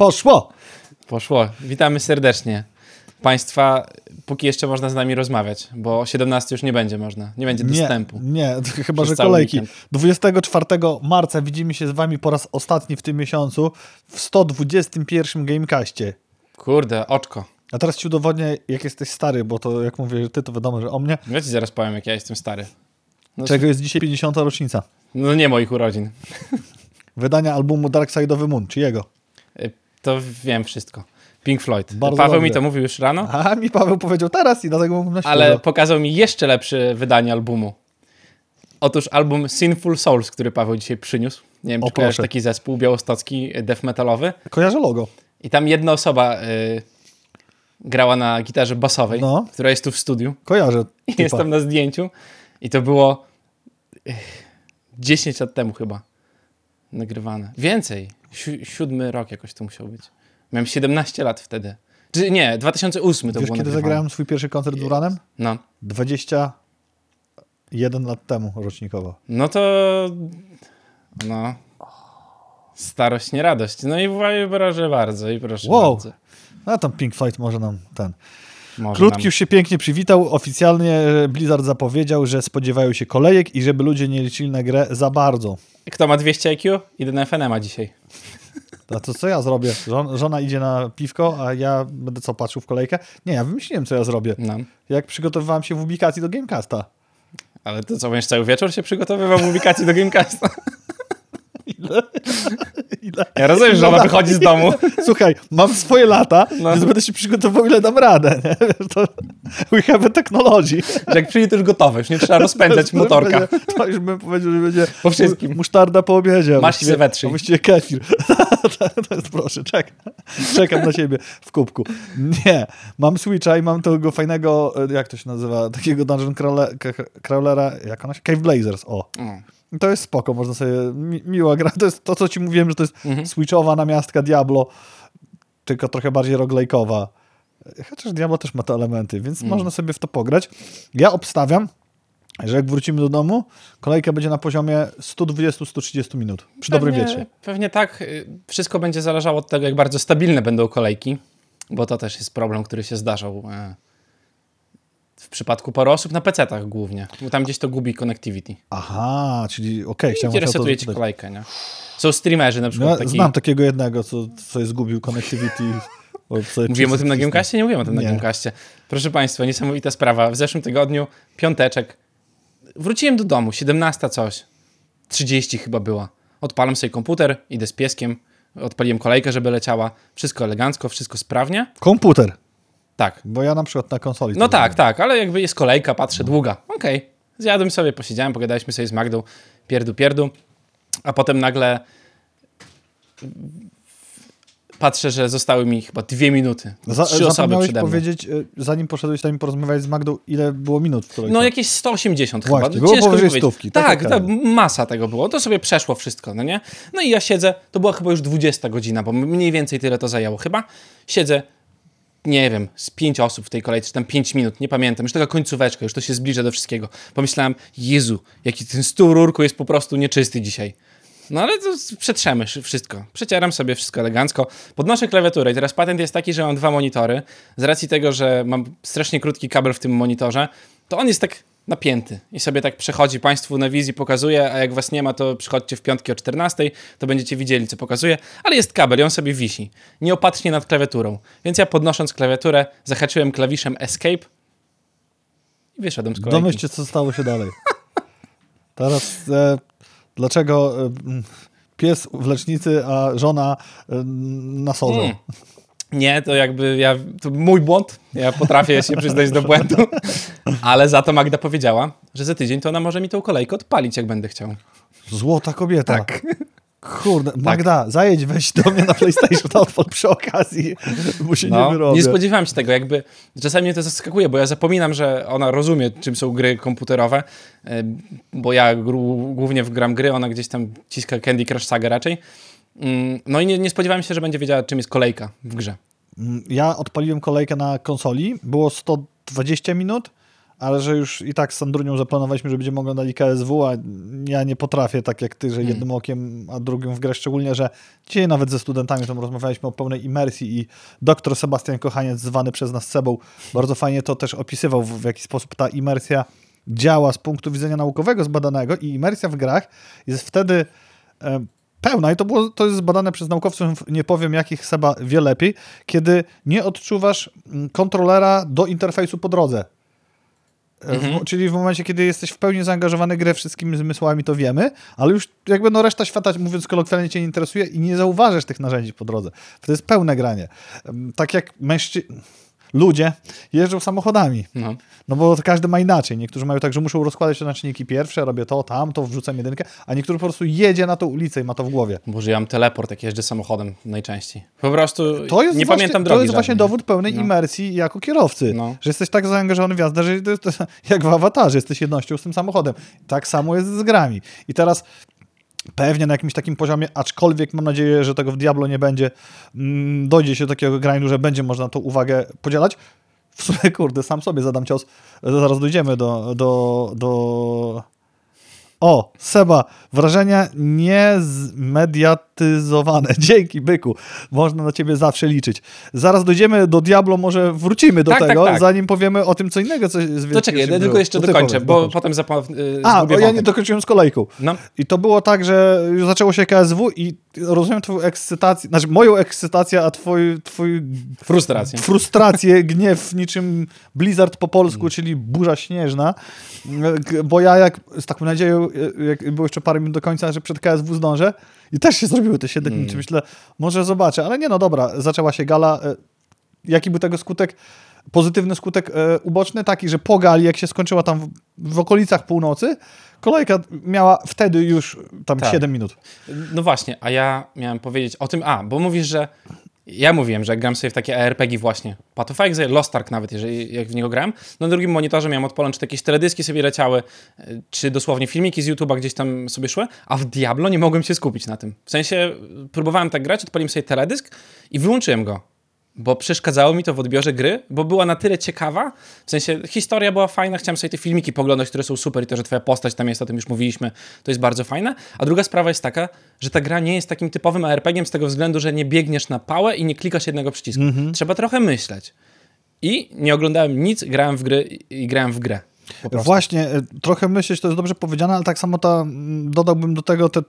Poszło! Poszło. Witamy serdecznie. Państwa, póki jeszcze można z nami rozmawiać, bo o 17 już nie będzie można. Nie będzie dostępu. Nie, nie chyba, że kolejki. weekend. 24 marca widzimy się z wami po raz ostatni w tym miesiącu w 121 Gamecastie. Kurde, oczko. A teraz ci udowodnię, jak jesteś stary, bo to jak mówię, że ty, to wiadomo, że o mnie. Ja ci zaraz powiem, jak ja jestem stary. No, Czego jest dzisiaj 50. rocznica? no nie moich urodzin. Wydania albumu Dark Side of the Moon, czy jego? Y, To wiem wszystko. Pink Floyd. Bardzo Paweł mi dobrze. to mówił już rano, A mi Paweł powiedział teraz i dlatego mam na ale świeżo. pokazał mi jeszcze lepsze wydanie albumu. Otóż album Sinful Souls, który Paweł dzisiaj przyniósł. Nie wiem, O, czy kojarzysz proszę. taki zespół białostocki, y, death metalowy. Kojarzę logo. I tam jedna osoba y, grała na gitarze basowej, No. która jest tu w studiu. Kojarzę. I typa. jestem na zdjęciu. I to było eh, 10 lat temu chyba nagrywane. Więcej. Si siódmy rok jakoś to musiał być. Miałem 17 lat wtedy. Czy nie, 2008 to Wiesz, było kiedy nagrywane. zagrałem swój pierwszy koncert z Uranem? No. 21 lat temu rocznikowo. No to... No... Starość, nie radość. No i proszę bardzo, i proszę Wow. bardzo. A tam Pink Floyd może nam ten. Może Krótki nam... już się pięknie przywitał. Oficjalnie e, Blizzard zapowiedział, że spodziewają się kolejek i żeby ludzie nie liczyli na grę za bardzo. Kto ma 200 IQ? Idę na FNM-a dzisiaj. A to co ja zrobię? Żon, żona idzie na piwko, a ja będę co, patrzył w kolejkę? Nie, ja wymyśliłem, co ja zrobię. No. Jak przygotowywałem się w ubikacji do Gamecasta. Ale to co, będziesz cały wieczór się przygotowywał w ubikacji do Gamecasta? Ile? Ile? Ja rozumiem, że No ona tak. wychodzi z domu. Słuchaj, mam swoje lata, No. więc będę się przygotowywał, ile dam radę. Nie? To, we have a technology. Że jak przyjdzie, to już gotowe, już nie trzeba rozpędzać To motorka. będzie- To już bym powiedział, że będzie Po wszystkim. mu- musztarda po obiedzie. Masz właściwie- się wetrzyj. a Właściwie kefir. to, to jest proszę, czekam. Czekam na ciebie w kubku. Nie, mam Switcha i mam tego fajnego, e, jak to się nazywa, takiego dungeon crawle- k- crawlera, jak ona się? Cave Blazers, o. Mm. To jest spoko, można sobie, mi, miła gra. To jest to, co ci mówiłem, że to jest Mhm. switchowa namiastka Diablo, tylko trochę bardziej roguelike'owa. Chociaż Diablo też ma te elementy, więc Mm. można sobie w to pograć. Ja obstawiam, że jak wrócimy do domu, kolejka będzie na poziomie 120-130 minut. Przy dobrym Pewnie- wiecie. Pewnie tak. Wszystko będzie zależało od tego, jak bardzo stabilne będą kolejki, bo to też jest problem, który się zdarzał e, w przypadku paru osób na PC-tach głównie, bo tam gdzieś to gubi connectivity. Aha, czyli okej, chciałem Gdzie właśnie o to resetuje ci kolejkę, nie? Są streamerzy na przykład Ja taki... znam takiego jednego, co co zgubił connectivity. Mówiłem o tym na. Gamecastie? Nie mówiłem o tym na Nie. Gamecastie. Proszę Państwa, niesamowita sprawa. W zeszłym tygodniu, piąteczek, wróciłem do domu, 17 coś, 30 chyba była. Odpalam sobie komputer, idę z pieskiem, odpaliłem kolejkę, żeby leciała. Wszystko elegancko, wszystko sprawnie. Komputer, Tak. bo ja na przykład na konsoli. No tak, tak, ale jakby jest kolejka, patrzę, długa. Okej. Zjadłem sobie, posiedziałem, pogadaliśmy sobie z Magdą, pierdu, pierdu, a potem nagle patrzę, że zostały mi chyba dwie minuty. Za, Trzy osoby przede mną. powiedzieć, e, zanim poszedłeś tam porozmawiać z Magdą, ile było minut w kolejce? No jakieś 180 Właśnie, chyba. było Ciężko powyżej stówki, tak, Tak, tak, masa tego było. To sobie przeszło wszystko, no nie? No i ja siedzę, to była chyba już 20 godzina, bo mniej więcej tyle to zajęło chyba. Siedzę, nie wiem, z pięć osób w tej kolejce, czy tam pięć minut, nie pamiętam, już taka końcóweczka, już to się zbliża do wszystkiego. Pomyślałem, Jezu, jaki ten stół rurku jest po prostu nieczysty dzisiaj. No ale to przetrzemy szy- wszystko. Przecieram sobie wszystko elegancko. Podnoszę klawiaturę i teraz patent jest taki, że mam dwa monitory. Z racji tego, że mam strasznie krótki kabel w tym monitorze, to on jest tak napięty i sobie tak przechodzi. Państwu na wizji pokazuje, a jak was nie ma, to przychodźcie w piątki o 14, to będziecie widzieli, co pokazuje. Ale jest kabel i on sobie wisi. Nieopatrznie nad klawiaturą. Więc ja podnosząc klawiaturę, zahaczyłem klawiszem Escape i wyszedłem z kolejki. Domyślcie, co stało się dalej. Teraz e, dlaczego e, pies w lecznicy, a żona e, na sorze? Mm. Nie, to jakby ja, to mój błąd. Ja potrafię się przyznać do błędu. Ale za to Magda powiedziała, że za tydzień to ona może mi tą kolejkę odpalić, jak będę chciał. Złota kobieta. Tak. Kurde, Magda, zajedź weź do mnie na PlayStation odpal przy okazji, bo się nie No, wyrobię. nie spodziewałem się tego, jakby czasami mnie to zaskakuje, bo ja zapominam, że ona rozumie, czym są gry komputerowe, e, bo ja głównie gram gry, ona gdzieś tam ciska Candy Crush Saga raczej. Mm, No i nie, nie spodziewałem się, że będzie wiedziała, czym jest kolejka w grze. Mm, Ja odpaliłem kolejkę na konsoli, było 120 minut, ale że już i tak z Sandrunią zaplanowaliśmy, że będziemy oglądali KSW, a ja nie potrafię tak jak ty, że jednym okiem, a drugim w grę, szczególnie, że dzisiaj nawet ze studentami tam rozmawialiśmy o pełnej imersji i doktor Sebastian Kochaniec, zwany przez nas Sebą, bardzo fajnie to też opisywał, w, w jaki sposób ta imersja działa z punktu widzenia naukowego zbadanego i imersja w grach jest wtedy pełna i to, było, to jest zbadane przez naukowców, nie powiem jakich Seba wie lepiej, kiedy nie odczuwasz mm, kontrolera do interfejsu po drodze. E, W, czyli w momencie, kiedy jesteś w pełni zaangażowany w grę wszystkimi zmysłami, to wiemy, ale już jakby no reszta świata, mówiąc kolokwialnie, cię nie interesuje i nie zauważysz tych narzędzi po drodze. To jest pełne granie. Tak jak mężczyźni, ludzie jeżdżą samochodami. No. No bo to każdy ma inaczej. Niektórzy mają tak, że muszą rozkładać te naczynniki pierwsze, robię to, tam, to wrzucam jedynkę, a niektórzy po prostu jedzie na tą ulicę i ma to w głowie. Boże, ja mam teleport, jak jeżdżę samochodem najczęściej. Po prostu To jest nie właśnie, pamiętam To drogi jest właśnie żadnej. dowód pełnej No. imersji jako kierowcy. No. Że jesteś tak zaangażowany w jazdę, że to jest, to jest jak w awatarze, jesteś jednością z tym samochodem. Tak samo jest z grami. I teraz pewnie na jakimś takim poziomie, aczkolwiek mam nadzieję, że tego w Diablo nie będzie, mm, dojdzie się do takiego grindu, że będzie można tą uwagę podzielać. W sumie, kurde, sam sobie zadam cios. Zaraz dojdziemy do, do, do... O, Seba, wrażenia niezmediatyzowane. Dzięki, byku. Można na ciebie zawsze liczyć. Zaraz dojdziemy do Diablo, może wrócimy do Tak, tak, tego, tak. zanim powiemy o tym, co innego. Co z To czekaj, ja tylko jeszcze dokończę, bo potem zapomnę. Yy, A, bo ja nie dokończyłem z kolejką. No. I to było tak, że już zaczęło się KSW i rozumiem twoją ekscytację, znaczy moją ekscytację, a twój, twój Frustracja. frustrację, gniew niczym Blizzard po polsku, Mm. czyli burza śnieżna, bo ja jak z taką nadzieją, jak było jeszcze parę minut do końca, że przed KSW zdążę i też się zrobiły te 7 Mm. minut, myślę, może zobaczę, ale nie, no dobra, zaczęła się gala. E, Jaki był tego skutek? Pozytywny skutek e, uboczny taki, że po gali, jak się skończyła tam w, w okolicach północy, kolejka miała wtedy już tam Tak. 7 minut. No właśnie, a ja miałem powiedzieć o tym, a, bo mówisz, że ja mówiłem, że gram sobie w takie ARPG właśnie. Path of Exile, Lost Ark nawet, jeżeli jak w niego grałem. Na drugim monitorze miałem odpalone, czy to jakieś teledyski sobie leciały, y, czy dosłownie filmiki z YouTube'a gdzieś tam sobie szły, a w Diablo nie mogłem się skupić na tym. W sensie próbowałem tak grać, odpaliłem sobie teledysk i wyłączyłem go. Bo przeszkadzało mi to w odbiorze gry, bo była na tyle ciekawa, w sensie historia była fajna, chciałem sobie te filmiki poglądać, które są super i to, że twoja postać tam jest, o tym już mówiliśmy, to jest bardzo fajne. A druga sprawa jest taka, że ta gra nie jest takim typowym ARPG-iem z tego względu, że nie biegniesz na pałę i nie klikasz jednego przycisku. Trzeba trochę myśleć. I nie oglądałem nic, grałem w gry i grałem w grę. Właśnie, e, trochę myśleć to jest dobrze powiedziane, ale tak samo ta, dodałbym do tego, te,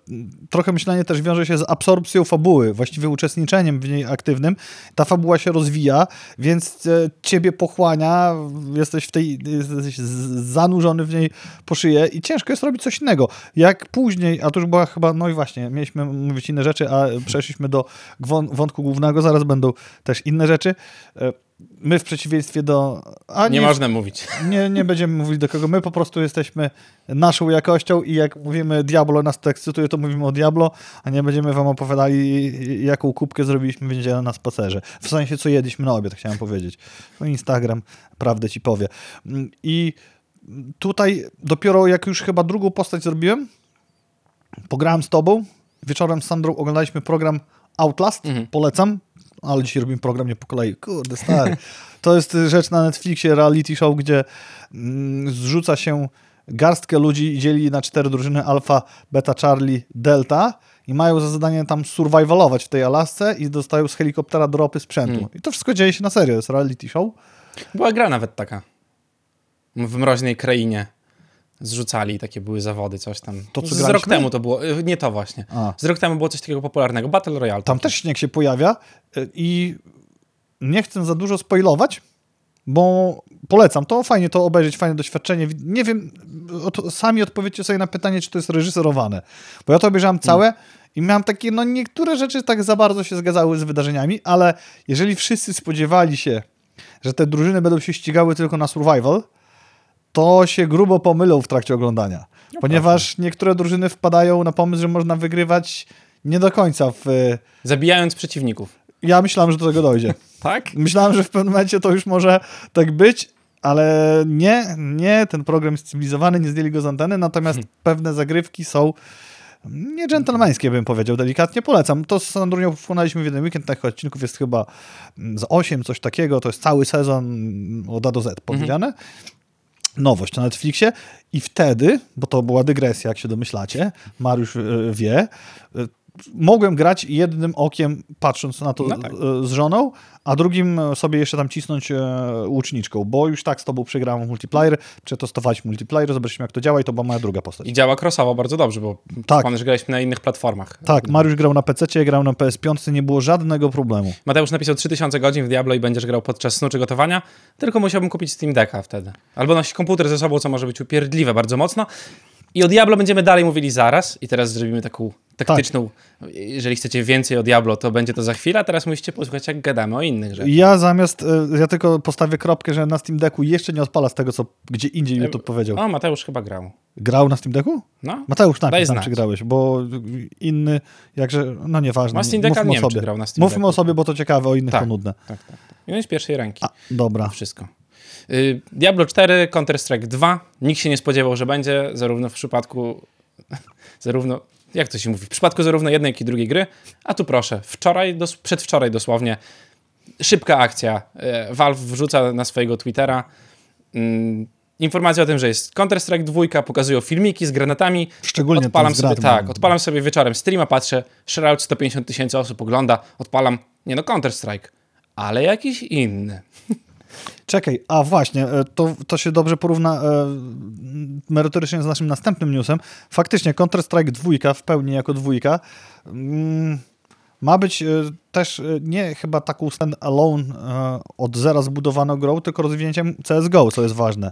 trochę myślenie też wiąże się z absorpcją fabuły, właściwie uczestniczeniem w niej aktywnym. Ta fabuła się rozwija, więc e, ciebie pochłania, jesteś w tej, jesteś zanurzony w niej po szyję i ciężko jest robić coś innego. Jak później, a to już była chyba, no i właśnie, mieliśmy mówić inne rzeczy, a przeszliśmy do wątku głównego, zaraz będą też inne rzeczy. My w przeciwieństwie do... A Nie można mówić. nie, nie będziemy mówić do kogo. My po prostu jesteśmy naszą jakością i jak mówimy Diablo nas to ekscytuje, to mówimy o Diablo, a nie będziemy wam opowiadali, jaką kubkę zrobiliśmy w niedzielę na spacerze. W sensie, co jedliśmy na obiad, chciałem powiedzieć. No Instagram prawdę ci powie. I tutaj dopiero jak już chyba drugą postać zrobiłem, pograłem z tobą, wieczorem z Sandrą oglądaliśmy program Outlast, polecam, ale dzisiaj robimy program nie po kolei. Kurde, stary. To jest rzecz na Netflixie, reality show, gdzie mm, zrzuca się garstkę ludzi i dzieli na cztery drużyny alfa, beta, charlie, delta i mają za zadanie tam survivalować w tej Alasce i dostają z helikoptera dropy sprzętu. I to wszystko dzieje się na serio, jest reality show. Była gra nawet taka. W mroźnej krainie. Zrzucali, takie były zawody, coś tam. To, co Z graliśmy? rok temu to było, y, nie to właśnie. A. Z rok temu było coś takiego popularnego, Battle Royale. Tam też śnieg się pojawia y, i nie chcę za dużo spoilować, bo polecam to, fajnie to obejrzeć, fajne doświadczenie. Nie wiem, od, sami odpowiedzcie sobie na pytanie, czy to jest reżyserowane. Bo ja to obejrzałem całe i miałem takie, no niektóre rzeczy tak za bardzo się zgadzały z wydarzeniami, ale jeżeli wszyscy spodziewali się, że te drużyny będą się ścigały tylko na survival, to się grubo pomylą w trakcie oglądania. ponieważ niektóre drużyny wpadają na pomysł, że można wygrywać nie do końca w... Zabijając przeciwników. Ja myślałem, że do tego dojdzie. Tak? Myślałem, że w pewnym momencie to już może tak być, ale nie, nie, ten program jest cywilizowany, nie zdjęli go z anteny, natomiast pewne zagrywki są nie dżentelmeńskie, bym powiedział, delikatnie polecam. To z Sandrunią wchłonęliśmy w jeden weekend, tych odcinków jest chyba z 8, coś takiego, to jest cały sezon od A do Z powiedziane. Nowość na Netflixie i wtedy, bo to była dygresja, jak się domyślacie, Mariusz e, wie, e, mogłem grać jednym okiem patrząc na to No tak. e, z żoną, a drugim sobie jeszcze tam cisnąć e, łuczniczką, bo już tak z tobą przegrałem multiplayer, przetestowaliśmy multiplayer, zobaczyliśmy jak to działa i to była moja druga postać. I działa crossowo bardzo dobrze, bo Tak. przypomnę, że graliśmy na innych platformach. Tak, Mariusz grał na PC, grał na PS5, nie było żadnego problemu. Mateusz napisał 3000 godzin w Diablo i będziesz grał podczas snu czy gotowania, tylko musiałbym kupić Steam Decka wtedy. Albo nosić komputer ze sobą, co może być upierdliwe bardzo mocno. I o Diablo będziemy dalej mówili zaraz i teraz zrobimy taką taktyczną, jeżeli chcecie więcej o Diablo, to będzie to za chwilę, a teraz musicie posłuchać, jak gadamy o innych rzeczach. Ja zamiast, e, ja tylko postawię kropkę, że na Steam Decku jeszcze nie odpala z tego, co gdzie indziej YouTube powiedział. O, Mateusz chyba grał. Grał na Steam Decku? No, Mateusz, napisz nam, czy grałeś, bo inny, jakże, no nieważne. Ma Steam Decka? Nie wiem, grał na Steam Mówmy Decku. o sobie, bo to ciekawe, o innych Tak. to nudne. tak, tak. tak. I z pierwszej ręki. A, dobra. Wszystko. Y, Diablo 4, Counter-Strike 2. Nikt się nie spodziewał, że będzie, zarówno w przypadku, zarówno, jak to się mówi, w przypadku zarówno jednej, jak i drugiej gry. A tu proszę, wczoraj, dos- przedwczoraj dosłownie, szybka akcja. E, Valve wrzuca na swojego Twittera mm, informację o tym, że jest Counter-Strike 2, pokazują filmiki z granatami. Szczególnie odpalam sobie, tak, odpalam sobie wieczorem streama, patrzę, Shroud 150 tysięcy osób ogląda, odpalam, nie no, Counter-Strike, ale jakiś inny. Czekaj, a właśnie, e, to, to się dobrze porówna e, merytorycznie z naszym następnym newsem. Faktycznie Counter-Strike 2 w pełni jako dwójka mm, ma być e, też e, nie chyba taką stand-alone e, od zera zbudowaną grą, tylko rozwinięciem CSGO, co jest ważne.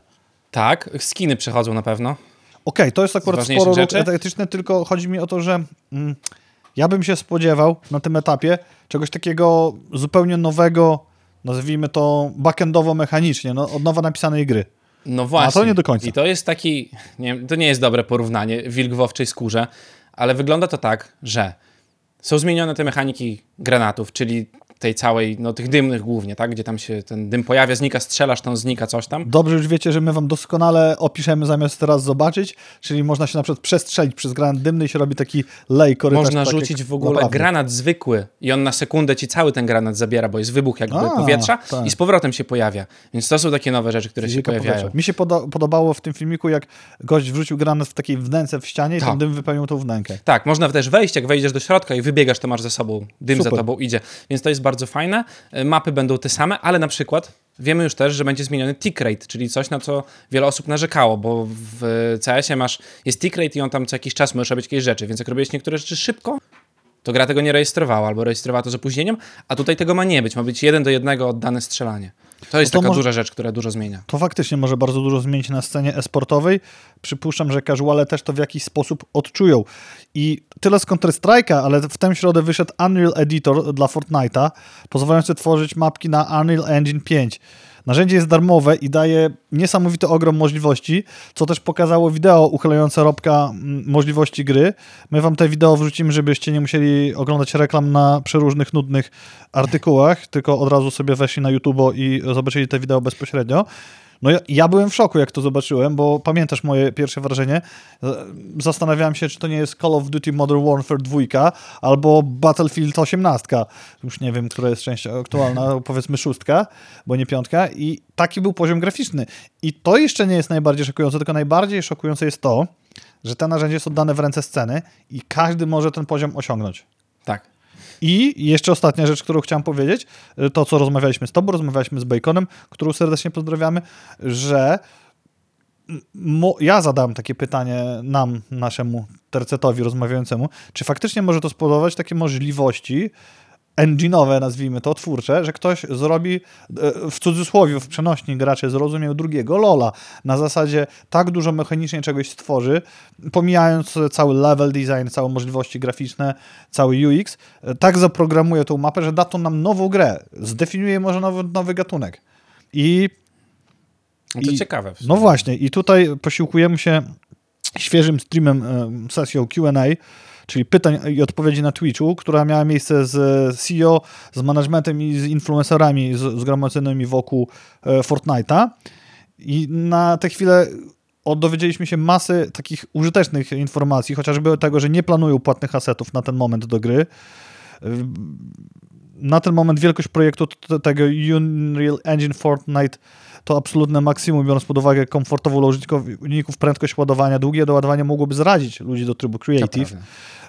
Tak, skiny przechodzą na pewno. Okej, to jest akurat sporo etyczne, tylko chodzi mi o to, że mm, ja bym się spodziewał na tym etapie czegoś takiego zupełnie nowego, nazwijmy to backendowo mechanicznie, no, od nowa napisanej gry. No właśnie. to nie do końca. I to jest taki, nie, to nie jest dobre porównanie, wilk w owczej skórze, ale wygląda to tak, że są zmienione te mechaniki granatów, czyli tej całej, no tych dymnych głównie, tak, gdzie tam się ten dym pojawia, znika, strzelasz, tam znika coś tam. Dobrze już wiecie, że my wam doskonale opiszemy zamiast teraz zobaczyć, czyli można się na przykład przestrzelić przez granat dymny i się robi taki lej korytarz. Można tak rzucić w ogóle naprawdę. granat zwykły i on na sekundę ci cały ten granat zabiera, bo jest wybuch jakby A, powietrza tak. i z powrotem się pojawia. Więc to są takie nowe rzeczy, które się Fizyka pojawiają. powietrza. Mi się poda podobało w tym filmiku, jak gość wrzucił granat w takiej wnęce w ścianie i Tak. ten dym wypełnił tą wnękę. Tak, można też wejść, jak wejdziesz do środka i wybiegasz, to masz za sobą, dym Super. za tobą idzie. Więc to jest bardzo fajne. E, Mapy będą te same, ale na przykład wiemy już też, że będzie zmieniony tick rate, czyli coś, na co wiele osób narzekało, bo w CS-ie masz, jest tick rate i on tam co jakiś czas możesz robić jakieś rzeczy, więc jak robiłeś niektóre rzeczy szybko, to gra tego nie rejestrowała, albo rejestrowała to z opóźnieniem, a tutaj tego ma nie być, ma być jeden do jednego oddane strzelanie. To jest No to taka może- duża rzecz, która dużo zmienia. To faktycznie może bardzo dużo zmienić na scenie esportowej. Przypuszczam, że casuale też to w jakiś sposób odczują. I tyle z Counter-Strike'a, ale w tę środę wyszedł Unreal Editor dla Fortnite'a, pozwalający tworzyć mapki na Unreal Engine 5. Narzędzie jest darmowe i daje niesamowity ogrom możliwości, co też pokazało wideo uchylające Robka mm, możliwości gry. My wam te wideo wrzucimy, żebyście nie musieli oglądać reklam na przeróżnych nudnych artykułach, tylko od razu sobie weszli na YouTube i zobaczyli te wideo bezpośrednio. No ja, ja byłem w szoku, jak to zobaczyłem, bo pamiętasz moje pierwsze wrażenie. Zastanawiałem się, czy to nie jest Call of Duty Modern Warfare 2 albo Battlefield 18. Już nie wiem, która jest część aktualna, powiedzmy szóstka, bo nie piątka. I taki był poziom graficzny. I to jeszcze nie jest najbardziej szokujące, tylko najbardziej szokujące jest to, że te narzędzie są dane w ręce sceny i każdy może ten poziom osiągnąć. Tak. I jeszcze ostatnia rzecz, którą chciałem powiedzieć, to co rozmawialiśmy z tobą, rozmawialiśmy z Baconem, którą serdecznie pozdrawiamy, że ja zadałem takie pytanie nam, naszemu tercetowi rozmawiającemu, czy faktycznie może to spowodować takie możliwości engine'owe, nazwijmy to, twórcze, że ktoś zrobi e, w cudzysłowie, w przenośni gracze zrozumiał drugiego Lola. Na zasadzie tak dużo mechanicznie czegoś stworzy, pomijając cały level design, całe możliwości graficzne, cały UX, e, tak zaprogramuje tą mapę, że da to nam nową grę, zdefiniuje może nowy, nowy gatunek. I No to I- ciekawe. no właśnie, i tutaj posiłkujemy się świeżym streamem, e, sesją QA, czyli pytań i odpowiedzi na Twitchu, która miała miejsce z CEO, z managementem i z influencerami zgromadzonymi wokół e, Fortnite'a. I na tę chwilę dowiedzieliśmy się masy takich użytecznych informacji, chociażby tego, że nie planują płatnych asetów na ten moment do gry. na ten moment wielkość projektu tego Unreal Engine Fortnite to absolutne maksimum, biorąc pod uwagę komfortową dla użytkowników prędkość ładowania. Długie doładowanie mogłoby zrazić ludzi do trybu Creative.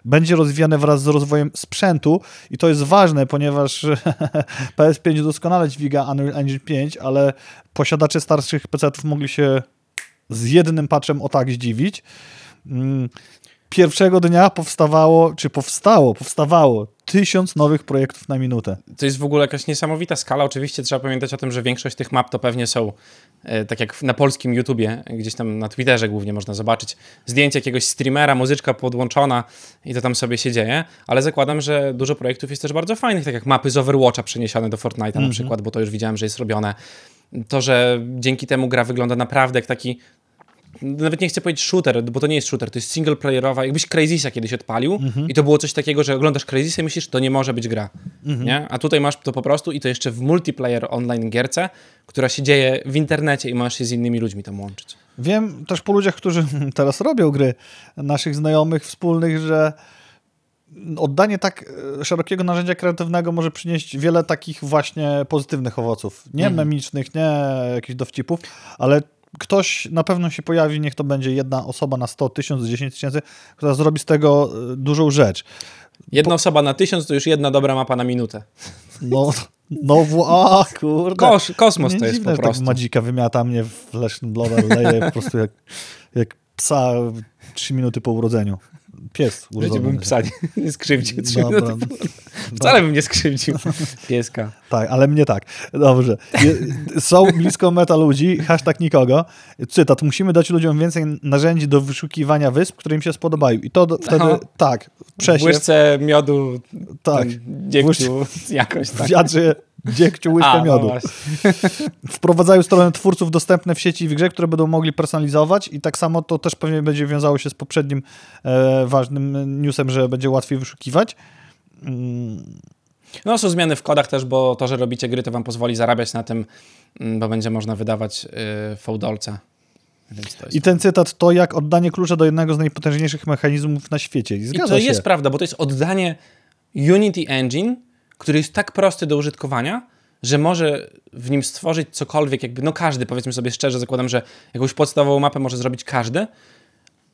Będzie rozwijane wraz z rozwojem sprzętu i to jest ważne, ponieważ PS5 doskonale dźwiga Unreal Engine 5, ale posiadacze starszych PC-ów mogli się z jednym patchem o tak zdziwić. Mm, Pierwszego dnia powstawało, czy powstało, powstawało tysiąc nowych projektów na minutę. To jest w ogóle jakaś niesamowita skala. Oczywiście trzeba pamiętać o tym, że większość tych map to pewnie są, e, tak jak na polskim YouTubie, gdzieś tam na Twitterze głównie można zobaczyć, zdjęcie jakiegoś streamera, muzyczka podłączona i to tam sobie się dzieje, ale zakładam, że dużo projektów jest też bardzo fajnych, tak jak mapy z Overwatcha przeniesione do Fortnite'a na przykład, bo to już widziałem, że jest robione. To, że dzięki temu gra wygląda naprawdę jak taki nawet nie chcę powiedzieć shooter, bo to nie jest shooter, to jest single playerowa. Jakbyś Crazysa kiedyś odpalił i to było coś takiego, że oglądasz Crazysa i myślisz, to nie może być gra. Nie? A tutaj masz to po prostu i to jeszcze w multiplayer online gierce, która się dzieje w internecie i możesz się z innymi ludźmi tam łączyć. Wiem też po ludziach, którzy teraz robią gry, naszych znajomych, wspólnych, że oddanie tak e, szerokiego narzędzia kreatywnego może przynieść wiele takich właśnie pozytywnych owoców. Nie memicznych, nie jakichś dowcipów, ale ktoś na pewno się pojawi, niech to będzie jedna osoba na 100 tysięcy, 10 tysięcy, która zrobi z tego e, dużą rzecz. Jedna osoba na tysiąc to już jedna dobra mapa na minutę. No, no wła, kurde. Kos, kosmos Nie to jest dziwne, po prostu. tak Madzika wymiata mnie w leśnym blower, leje po prostu jak, jak psa 3 minuty po urodzeniu. Pies W życiu urodzony. bym psa nie, nie skrzywdził. Trzy Dobra. Wcale bym nie skrzywdził pieska. Tak, ale mnie tak. Dobrze. Są blisko meta ludzi, hashtag nikogo. Cytat, musimy dać ludziom więcej narzędzi do wyszukiwania wysp, które im się spodobają. I to do, wtedy, Aha. tak, W przesiew, łyżce miodu, tak, dziegciu, jakoś tak. w wiadrze dziegciu łyżkę no miodu. właśnie. Wprowadzają strony twórców dostępne w sieci i w grze, które będą mogli personalizować i tak samo to też pewnie będzie wiązało się z poprzednim e, ważnym newsem, że będzie łatwiej wyszukiwać. Mm, No są zmiany w kodach też, bo to, że robicie gry, to wam pozwoli zarabiać na tym, mm, bo będzie można wydawać yy, fałdolce. I ten cytat to jak oddanie klucza do jednego z najpotężniejszych mechanizmów na świecie. I I to się. jest prawda, bo to jest oddanie Unity Engine, który jest tak prosty do użytkowania, że może w nim stworzyć cokolwiek, jakby, no każdy, powiedzmy sobie szczerze, zakładam, że jakąś podstawową mapę może zrobić każdy,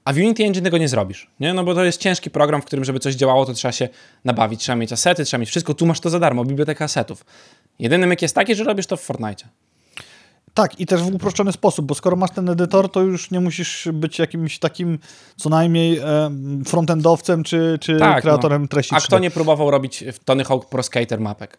a w Unity Engine tego nie zrobisz, nie? No bo to jest ciężki program, w którym, żeby coś działało, to trzeba się nabawić, trzeba mieć asety, trzeba mieć wszystko, tu masz to za darmo, biblioteka asetów. Jedyny myk jest taki, że robisz to w Fortnite. Tak, i też w uproszczony sposób, bo skoro masz ten edytor, to już nie musisz być jakimś takim co najmniej e, frontendowcem czy, czy Tak, kreatorem no. treści. A kto nie próbował robić w Tony Hawk Pro Skater mapek?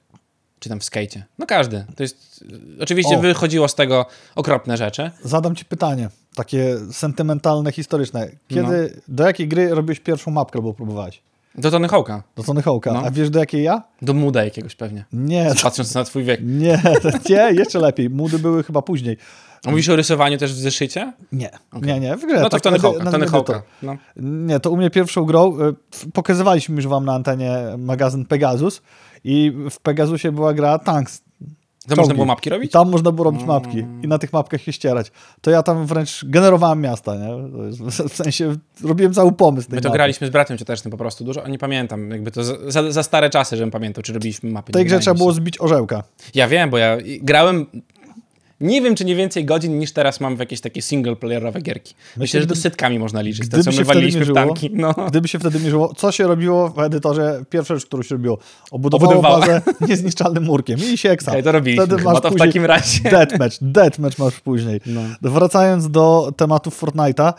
Czy tam w skate? No każdy. To jest... Oczywiście O. wychodziło z tego okropne rzeczy. Zadam ci pytanie, takie sentymentalne, historyczne. Kiedy, No. do jakiej gry robiłeś pierwszą mapkę albo próbowałeś? Do Tony Hawka. Do Tony Hawk'a. No. A wiesz do jakiej ja? Do Muda jakiegoś pewnie. Nie, Patrząc na twój wiek. nie, nie, jeszcze lepiej. Mudy były chyba później. A mówisz o rysowaniu też w zeszycie? Nie, nie, nie, w grze. No to tak, w Tony Hawka. Tony. Hawka. No. Nie, to u mnie pierwszą grą, y, pokazywaliśmy już wam na antenie magazyn Pegasus i w Pegasusie była gra Tanks. To Czołgi. można było mapki I robić? tam można było robić mapki i na tych mapkach się ścierać. To ja tam wręcz generowałem miasta, nie? W sensie robiłem cały pomysł tej My to mapy. graliśmy z bratem ciotecznym po prostu dużo, a nie pamiętam. Jakby to za, za, stare czasy, żebym pamiętał, czy robiliśmy mapy. W tej grze trzeba było zbić orzełka. Ja wiem, bo ja grałem... Nie wiem, czy nie więcej godzin niż teraz mam w jakieś takie single-playerowe gierki. Myślę, że to setkami można liczyć. To, Gdyby co się my waliliśmy w mierzyło, tanki. No. Gdyby się wtedy mierzyło, co się robiło w edytorze, pierwsza rzecz, którą się robiło, obudowało Obudowała. bazę niezniszczalnym murkiem i się eksa. Okej, to robiliśmy Wtedy masz to w później takim razie. Deathmatch, deathmatch masz później. No. Wracając do tematów Fortnite'a,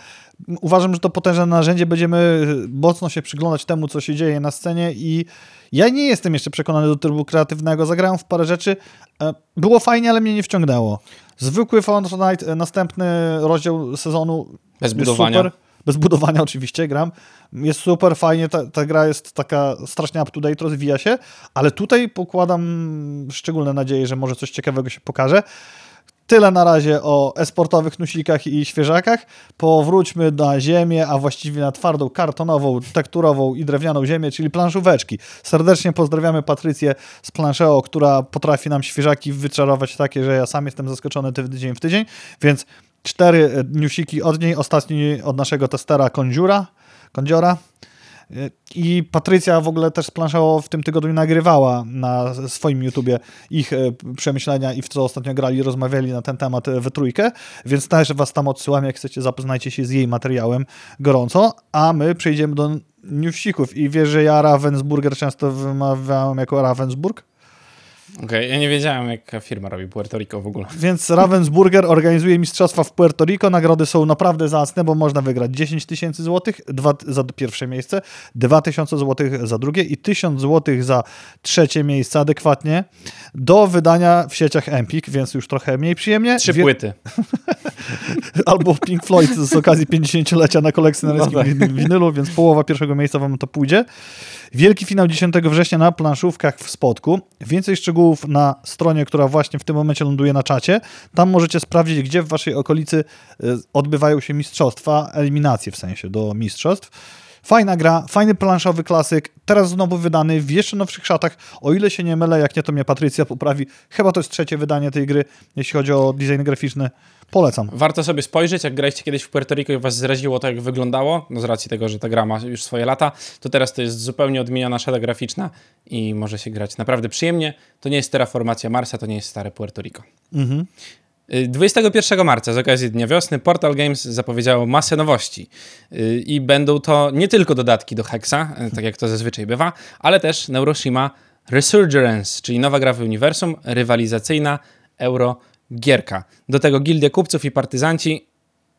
uważam, że to potężne narzędzie. Będziemy mocno się przyglądać temu, co się dzieje na scenie i ja nie jestem jeszcze przekonany do trybu kreatywnego. Zagrałem w parę rzeczy. E, Było fajnie, ale mnie nie wciągnęło. Zwykły Fortnite, następny rozdział sezonu Bez jest budowania. Super. Bez budowania oczywiście gram. Jest super, fajnie, ta, ta gra jest taka strasznie up to date, rozwija się, ale tutaj pokładam szczególne nadzieje, że może coś ciekawego się pokaże. Tyle na razie o esportowych nusikach i świeżakach. Powróćmy na ziemię, a właściwie na twardą, kartonową, tekturową i drewnianą ziemię, czyli planszóweczki. Serdecznie pozdrawiamy Patrycję z Planszeo, która potrafi nam świeżaki wyczarować takie, że ja sam jestem zaskoczony tydzień w tydzień, więc cztery newsiki od niej, ostatni od naszego testera Kondziura, Kondziora. I Patrycja w ogóle też z w tym tygodniu nagrywała na swoim YouTubie ich e, przemyślenia i w co ostatnio grali, rozmawiali na ten temat e, we trójkę, więc też was tam odsyłam, jak chcecie, zapoznajcie się z jej materiałem gorąco, a my przejdziemy do newsików i wiesz, że ja Ravensburger często wymawiałem jako Ravensburg? Okej, okay, ja nie wiedziałem, jaka firma robi Puerto Rico w ogóle. Więc Ravensburger organizuje mistrzostwa w Puerto Rico. Nagrody są naprawdę zacne, bo można wygrać 10 tysięcy złotych za pierwsze miejsce, 2 tysiące złotych za drugie i 1000 złotych za trzecie miejsce adekwatnie do wydania w sieciach Empik, więc już trochę mniej przyjemnie. Trzy Wie... płyty. Albo Pink Floyd z okazji 50-lecia na kolekcjonerskim no tak. winylu, więc połowa pierwszego miejsca wam to pójdzie. Wielki finał 10 września na planszówkach w Spodku. Więcej szczegółów na stronie, która właśnie w tym momencie ląduje na czacie. Tam możecie sprawdzić, gdzie w waszej okolicy e, odbywają się mistrzostwa, eliminacje w sensie do mistrzostw. Fajna gra, fajny planszowy klasyk, teraz znowu wydany w jeszcze nowszych szatach. O ile się nie mylę, jak nie to mnie Patrycja poprawi. Chyba to jest trzecie wydanie tej gry, jeśli chodzi o design graficzny. Polecam. Warto sobie spojrzeć, jak graliście kiedyś w Puerto Rico i was zraziło to, jak wyglądało, no z racji tego, że ta gra ma już swoje lata, to teraz to jest zupełnie odmieniona szata graficzna i może się grać naprawdę przyjemnie. To nie jest terraformacja Marsa, to nie jest stare Puerto Rico. Mhm. 21 marca z okazji Dnia Wiosny Portal Games zapowiedziało masę nowości y, i będą to nie tylko dodatki do Hexa, y, tak jak to zazwyczaj bywa, ale też Neuroshima Resurgence, czyli nowa gra w uniwersum, rywalizacyjna euro gierka. Do tego gildie kupców i partyzanci,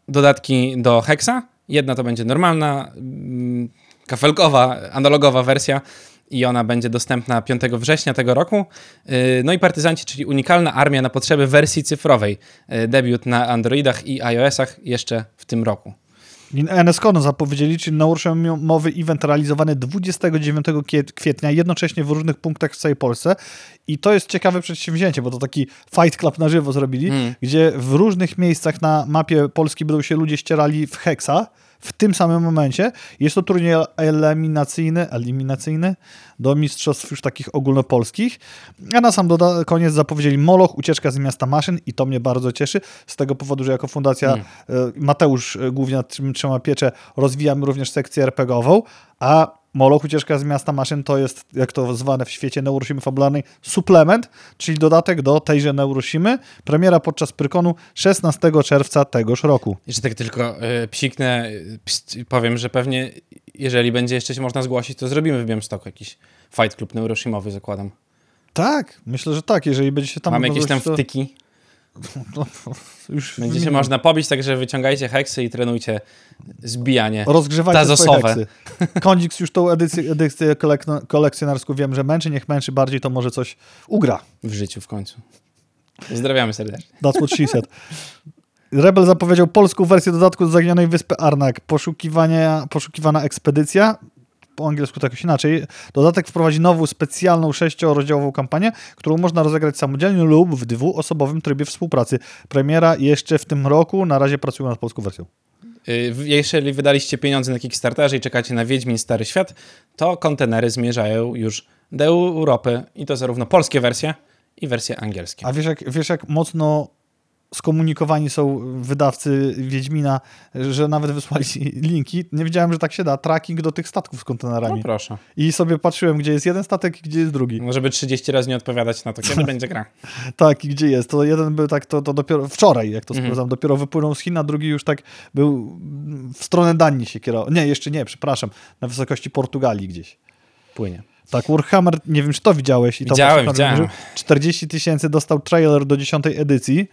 dodatki do Hexa. Jedna to będzie normalna, mm, kafelkowa, analogowa wersja i ona będzie dostępna 5 września tego roku. Y, no i Partyzanci, czyli unikalna armia na potrzeby wersji cyfrowej. Y, debiut na Androidach i iOSach jeszcze w tym roku. NSCON zapowiedzieli, czyli mowy event realizowany 29 kwietnia, jednocześnie w różnych punktach w całej Polsce. I to jest ciekawe przedsięwzięcie, bo to taki fight club na żywo zrobili, mm. gdzie w różnych miejscach na mapie Polski będą się ludzie ścierali w heksa w tym samym momencie. Jest to turniej eliminacyjny, eliminacyjny do mistrzostw już takich ogólnopolskich. A na sam koniec zapowiedzieli Moloch, ucieczka z miasta maszyn i to mnie bardzo cieszy z tego powodu, że jako fundacja mm. Mateusz e, głównie nad tym trzyma pieczę, rozwijamy również sekcję RPGową, a Moloch Ucieczka z Miasta Maszyn to jest, jak to zwane w świecie Neuroshimy fabularnej, suplement, czyli dodatek do tejże Neuroshimy. Premiera podczas Prykonu 16 czerwca tegoż roku. Jeszcze tak tylko y, psiknę, y, powiem, że pewnie jeżeli będzie jeszcze się można zgłosić, to zrobimy w Białymstoku jakiś Fight Club Neuroshimowy, zakładam. Tak, myślę, że tak, jeżeli będzie się tam... Mamy jakieś tam wtyki? No, już Będzie się można pobić, także wyciągajcie heksy i trenujcie zbijanie. Rozgrzewajcie tazosowe. swoje heksy. Już tą edycję, edycję kolekcjonerską wiem, że męczy, niech męczy bardziej, to może coś ugra. W życiu w końcu. Pozdrawiamy serdecznie. That's what she said. Rebel zapowiedział polską wersję dodatku do Zaginionej Wyspy Arnak. Poszukiwania, poszukiwana ekspedycja po angielsku to jakoś inaczej. Dodatek wprowadzi nową, specjalną sześciorozdziałową kampanię, którą można rozegrać samodzielnie lub w dwuosobowym trybie współpracy. Premiera jeszcze w tym roku, na razie pracują nad polską wersją. Y, jeżeli wydaliście pieniądze na Kickstarterze i czekacie na Wiedźmin Stary Świat, to kontenery zmierzają już do Europy i to zarówno polskie wersje i wersje angielskie. A wiesz jak, wiesz jak mocno skomunikowani są wydawcy Wiedźmina, że nawet wysłali linki. Nie wiedziałem, że tak się da. Tracking do tych statków z kontenerami. No proszę. I sobie patrzyłem, gdzie jest jeden statek i gdzie jest drugi. No, żeby 30 razy nie odpowiadać na to, kiedy będzie gra. tak, i gdzie jest. To jeden był tak, to, to dopiero wczoraj, jak to mhm. sprawdzam, dopiero wypłynął z Chin, a drugi już tak był w stronę Danii się kierował. Nie, jeszcze nie, przepraszam. Na wysokości Portugalii gdzieś. Płynie. Tak, Warhammer, nie wiem, czy to widziałeś. I widziałem, to widziałem. 40 tysięcy dostał trailer do 10 edycji.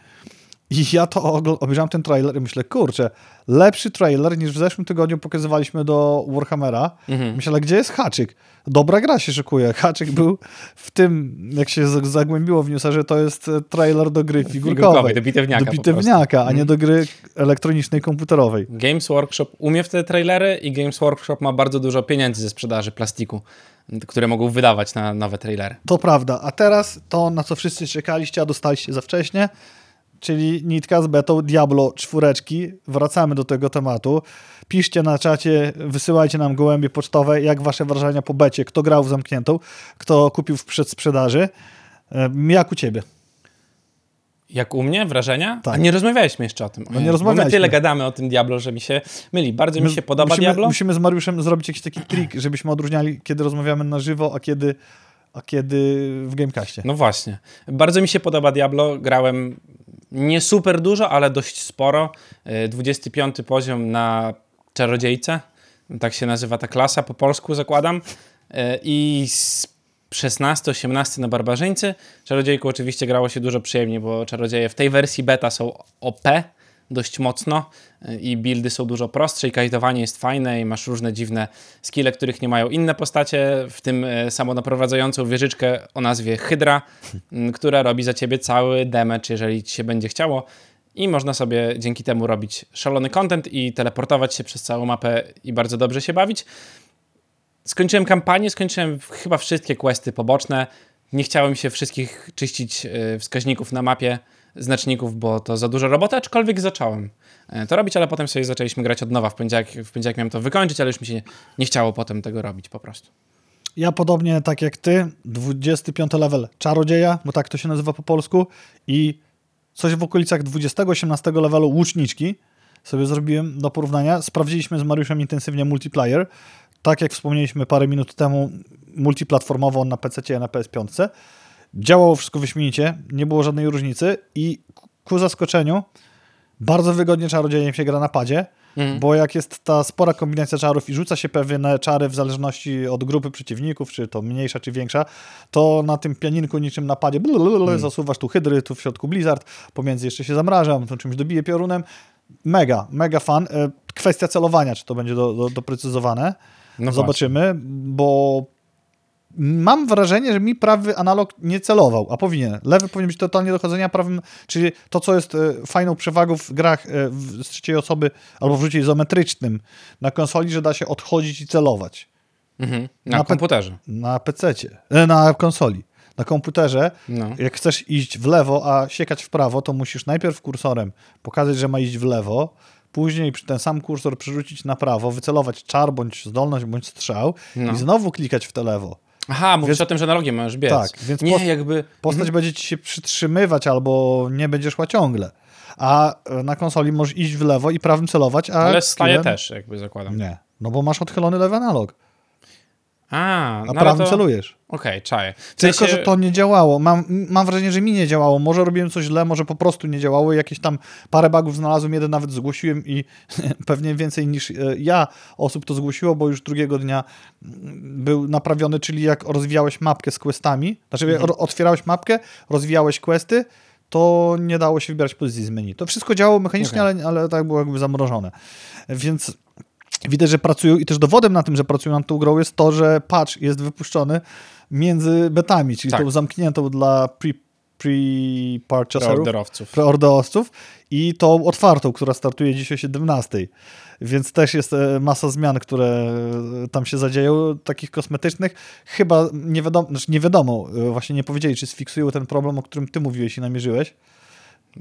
I ja to obejrzałem ten trailer i myślę, kurczę, lepszy trailer niż w zeszłym tygodniu pokazywaliśmy do Warhammera. Mhm. Myślę, gdzie jest haczyk? Dobra gra się szykuje. Haczyk był w tym, jak się zagłębiło w newsa, że to jest e, trailer do gry figurkowej. do bitewniaka. Do bitewniaka, a nie mhm. do gry elektronicznej, komputerowej. Games Workshop umie w te trailery i Games Workshop ma bardzo dużo pieniędzy ze sprzedaży plastiku które mogą wydawać na nowe trailery. To prawda. A teraz to, na co wszyscy czekaliście, a dostaliście za wcześnie, czyli nitka z betą Diablo czwóreczki. Wracamy do tego tematu. Piszcie na czacie, wysyłajcie nam gołębie pocztowe, jak wasze wrażenia po becie, kto grał w zamkniętą, kto kupił w przedsprzedaży. Jak u ciebie? Jak u mnie wrażenia? Tak. A nie rozmawialiśmy jeszcze o tym. No nie Bo rozmawialiśmy. My tyle gadamy o tym Diablo, że mi się myli. Bardzo mi się podoba musimy, Diablo. Musimy z Mariuszem zrobić jakiś taki trik, żebyśmy odróżniali, kiedy rozmawiamy na żywo, a kiedy, a kiedy w Gamecastie. No właśnie. Bardzo mi się podoba Diablo. Grałem nie super dużo, ale dość sporo. Y, 25 poziom na Czarodziejce. Tak się nazywa ta klasa po polsku, zakładam. Y, I s- 16-18 na Barbarzyńcy. Czarodziejku oczywiście grało się dużo przyjemniej, bo czarodzieje w tej wersji beta są OP dość mocno i buildy są dużo prostsze i kajtowanie jest fajne i masz różne dziwne skille, których nie mają inne postacie, w tym y, samonaprowadzającą wieżyczkę o nazwie Hydra, która robi za ciebie cały damage, jeżeli ci się będzie chciało i można sobie dzięki temu robić szalony content i teleportować się przez całą mapę i bardzo dobrze się bawić. Skończyłem kampanię, skończyłem chyba wszystkie questy poboczne. Nie chciałem się wszystkich czyścić y, wskaźników na mapie, znaczników, bo to za dużo roboty, aczkolwiek zacząłem e, to robić, ale potem sobie zaczęliśmy grać od nowa. W poniedziałek, w poniedziałek miałem to wykończyć, ale już mi się nie chciało potem tego robić po prostu. Ja podobnie tak jak ty, 25 level czarodzieja, bo tak to się nazywa po polsku i coś w okolicach 20-18 levelu łuczniczki sobie zrobiłem do porównania. Sprawdziliśmy z Mariuszem intensywnie multiplayer. Tak jak wspomnieliśmy parę minut temu, multiplatformowo na PC i na PS5. Działało wszystko wyśmienicie, nie było żadnej różnicy i ku zaskoczeniu bardzo wygodnie czarodziejem się gra na padzie, bo jak jest ta spora kombinacja czarów i rzuca się pewne czary w zależności od grupy przeciwników, czy to mniejsza, czy większa, to na tym pianinku niczym na padzie blablabla, zasuwasz tu hydry, tu w środku blizzard, pomiędzy jeszcze się zamrażam, to czymś dobije piorunem. Mega, mega fan. E, Kwestia celowania, czy to będzie do, do, doprecyzowane. No Zobaczymy, bo mam wrażenie, że mi prawy analog nie celował, a powinien. Lewy powinien być totalnie do chodzenia, prawym, czyli to, co jest e, fajną przewagą w grach e, z trzeciej osoby albo w rzucie izometrycznym na konsoli, że da się odchodzić i celować. Mhm. Na, Na komputerze. Na PC-cie, e, na konsoli. Na komputerze, No. jak chcesz iść w lewo, a siekać w prawo, to musisz najpierw kursorem pokazać, że ma iść w lewo, później ten sam kursor przerzucić na prawo, wycelować czar, bądź zdolność, bądź strzał No. i znowu klikać w te lewo. Aha, mówisz Więc- o tym, że analogiem możesz biec. Tak, więc nie, post- jakby... Postać będzie ci się przytrzymywać albo nie będzie szła ciągle. A e, na konsoli możesz iść w lewo i prawym celować, a Ale staje też, jakby zakładam. Nie, no bo masz odchylony lewy analog, A, no prawym to... celujesz. Okej, czaję. W Tylko, sensie- że to nie działało. Mam, mam wrażenie, że mi nie działało. Może robiłem coś źle, może po prostu nie działało. Jakieś tam parę bugów znalazłem, jeden nawet zgłosiłem i pewnie więcej niż e, ja osób to zgłosiło, bo już drugiego dnia mm, był naprawiony, czyli jak rozwijałeś mapkę z questami, znaczy Mhm. otwierałeś mapkę, rozwijałeś questy, to nie dało się wybierać pozycji z menu. To wszystko działało mechanicznie, Okej. ale, ale tak było jakby zamrożone. Więc widać, że pracują i też dowodem na tym, że pracują nad tą grą jest to, że patch jest wypuszczony między betami, czyli Tak. tą zamkniętą dla pre, pre-purchaserów, Preorderowców. i tą otwartą, która startuje dziś o 17. Więc też jest e, masa zmian, które e, tam się zadzieją, takich kosmetycznych. Chyba nie wiadomo, znaczy nie wiadomo, e, właśnie nie powiedzieli, czy sfiksują ten problem, o którym ty mówiłeś i namierzyłeś,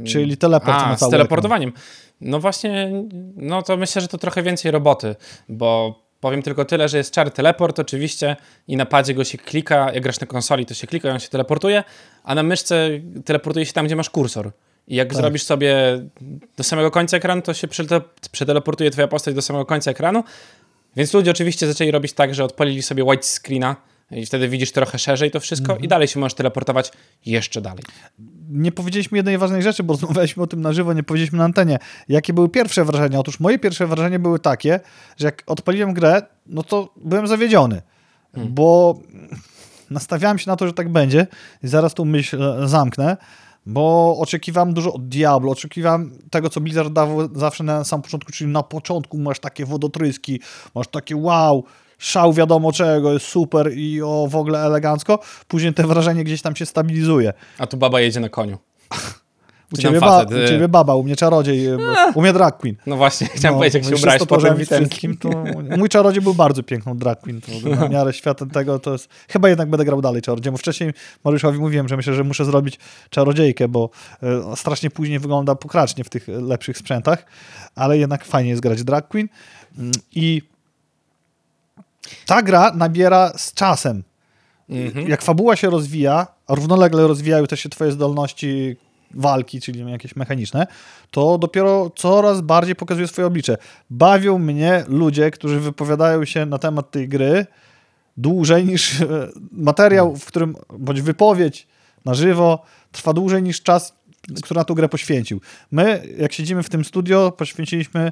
czyli teleport na A, z teleportowaniem. No właśnie, no to myślę, że to trochę więcej roboty, bo powiem tylko tyle, że jest czar teleport oczywiście i na padzie go się klika, jak grasz na konsoli, to się klika i on się teleportuje, a na myszce teleportuje się tam, gdzie masz kursor. I jak Tak. zrobisz sobie do samego końca ekranu, to się przete- przeteleportuje twoja postać do samego końca ekranu. Więc ludzie oczywiście zaczęli robić tak, że odpalili sobie white screena i wtedy widzisz trochę szerzej to wszystko Mhm. i dalej się możesz teleportować jeszcze dalej. nie powiedzieliśmy jednej ważnej rzeczy, bo rozmawialiśmy o tym na żywo, nie powiedzieliśmy na antenie. Jakie były pierwsze wrażenia? Otóż moje pierwsze wrażenia były takie, że jak odpaliłem grę, no to byłem zawiedziony, bo nastawiałem się na to, że tak będzie i zaraz tą myśl e, zamknę, bo oczekiwałem dużo od Diablo, oczekiwałem tego, co Blizzard dawał zawsze na samym początku, czyli na początku masz takie wodotryski, masz takie wow, szał wiadomo czego, jest super i o w ogóle elegancko, później te wrażenie gdzieś tam się stabilizuje. A tu baba jedzie na koniu. U ciebie, ba, u y- ciebie baba, u mnie czarodziej, y, u mnie drag queen. No właśnie, chciałem No, powiedzieć, jak się ubrałeś po tym wszystkim, to mój czarodziej był bardzo piękną drag queen, to na miarę świata tego to jest, chyba jednak będę grał dalej czarodziejem, wcześniej Mariuszowi mówiłem, że myślę, że muszę zrobić czarodziejkę, bo y, strasznie później wygląda pokracznie w tych lepszych sprzętach, ale jednak fajnie jest grać drag queen Mm, i ta gra nabiera z czasem. Mhm. Jak fabuła się rozwija, a równolegle rozwijają też się twoje zdolności walki, czyli jakieś mechaniczne, to dopiero coraz bardziej pokazuje swoje oblicze. Bawią mnie ludzie, którzy wypowiadają się na temat tej gry dłużej niż e, materiał, w którym, bądź wypowiedź na żywo trwa dłużej niż czas, który na tą grę poświęcił. My, jak siedzimy w tym studio, poświęciliśmy,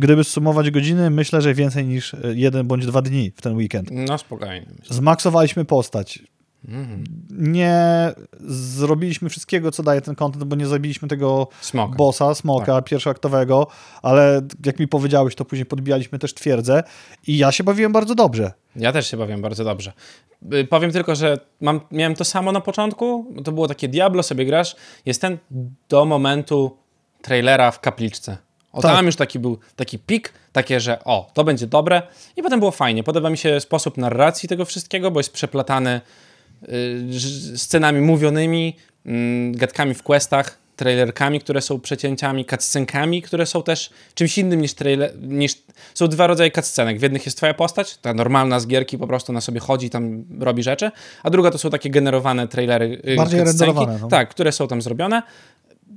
gdyby sumować godziny, myślę, że więcej niż e, jeden bądź dwa dni w ten weekend. No spokojnie. Zmaksowaliśmy postać. Mhm. Nie zrobiliśmy wszystkiego, co daje ten content, bo nie zabiliśmy tego Smoka. bossa, smoka pierwszoaktowego, ale jak mi powiedziałeś, to później podbijaliśmy też twierdzę i ja się bawiłem bardzo dobrze. Ja też się bawiłem bardzo dobrze. Y, Powiem tylko, że mam, miałem to samo na początku. To było takie Diablo, sobie grasz. Jest ten do momentu trailera w kapliczce. O, Tak. tam już taki był taki pik, takie, że o, to będzie dobre. I potem było fajnie. Podoba mi się sposób narracji tego wszystkiego, bo jest przeplatany y, scenami mówionymi, mm, gadkami w questach, trailerkami, które są przecięciami, cutscenkami, które są też czymś innym niż trailer, niż... Są dwa rodzaje cutscenek. W jednych jest twoja postać, ta normalna z gierki, po prostu na sobie chodzi, tam robi rzeczy, a druga to są takie generowane trailery, y, Bardziej renderowane, no. Tak, które są tam zrobione.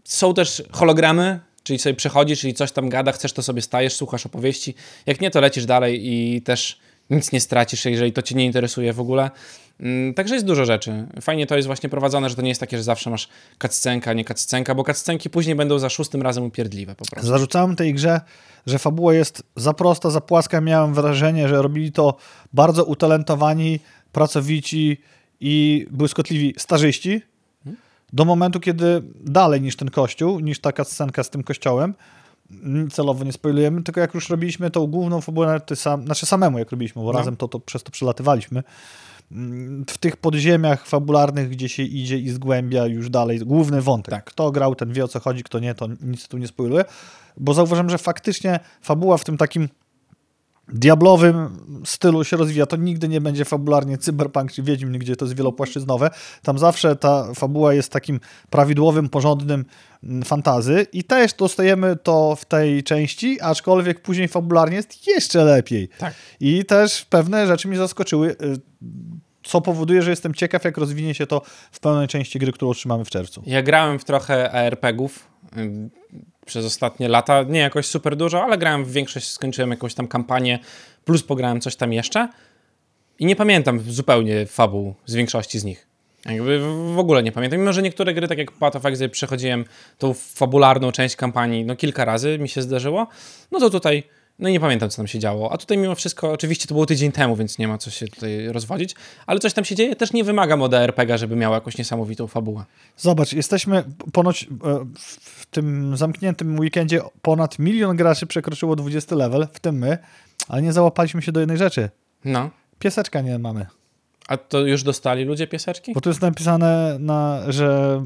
Są też hologramy, czyli sobie przechodzisz, czyli coś tam gada, chcesz to sobie stajesz, słuchasz opowieści. Jak nie, to lecisz dalej i też nic nie stracisz, jeżeli to cię nie interesuje w ogóle. Mm, Także jest dużo rzeczy. Fajnie to jest właśnie prowadzone, że to nie jest takie, że zawsze masz cutscenka, nie cutscenka, bo cutscenki później będą za szóstym razem upierdliwe po prostu. Zarzucałem tej grze, że fabuła jest za prosta, za płaska. Miałem wrażenie, że robili to bardzo utalentowani, pracowici i błyskotliwi starzyści. Do momentu, kiedy dalej niż ten kościół, niż taka scenka z tym kościołem, mm, celowo nie spoilujemy, tylko jak już robiliśmy tą główną fabułę, ty sam, znaczy samemu jak robiliśmy, bo No. razem to, to przez to przelatywaliśmy, mm, w tych podziemiach fabularnych, gdzie się idzie i zgłębia już dalej główny wątek. Tak. Kto grał, ten wie o co chodzi, kto nie, to nic tu nie spoiluje, bo zauważam, że faktycznie fabuła w tym takim diablowym stylu się rozwija. To nigdy nie będzie fabularnie cyberpunk czy Wiedźmin, gdzie to jest wielopłaszczyznowe. Tam zawsze ta fabuła jest takim prawidłowym, porządnym mm, fantazy i też dostajemy to w tej części, aczkolwiek później fabularnie jest jeszcze lepiej. Tak. I też pewne rzeczy mnie zaskoczyły, y, co powoduje, że jestem ciekaw, jak rozwinie się to w pełnej części gry, którą otrzymamy w czerwcu. Ja grałem w trochę ARPG-ów ym, przez ostatnie lata, nie jakoś super dużo, ale grałem w większość, skończyłem jakąś tam kampanię, plus pograłem coś tam jeszcze i nie pamiętam zupełnie fabuł z większości z nich. Jakby w ogóle nie pamiętam. Mimo, że niektóre gry, tak jak Path of Exile, przechodziłem tą fabularną część kampanii, no kilka razy mi się zdarzyło, no to tutaj, no i nie pamiętam, co tam się działo. A tutaj mimo wszystko, oczywiście to było tydzień temu, więc nie ma co się tutaj rozwodzić, ale coś tam się dzieje. Też nie wymagam od RPG, żeby miała jakąś niesamowitą fabułę. Zobacz, jesteśmy ponoć e, w tym zamkniętym weekendzie ponad milion graczy przekroczyło 20 level, w tym my, ale nie załapaliśmy się do jednej rzeczy. No. Pieseczka nie mamy. A to już dostali ludzie pieseczki? Bo tu jest napisane, na, że.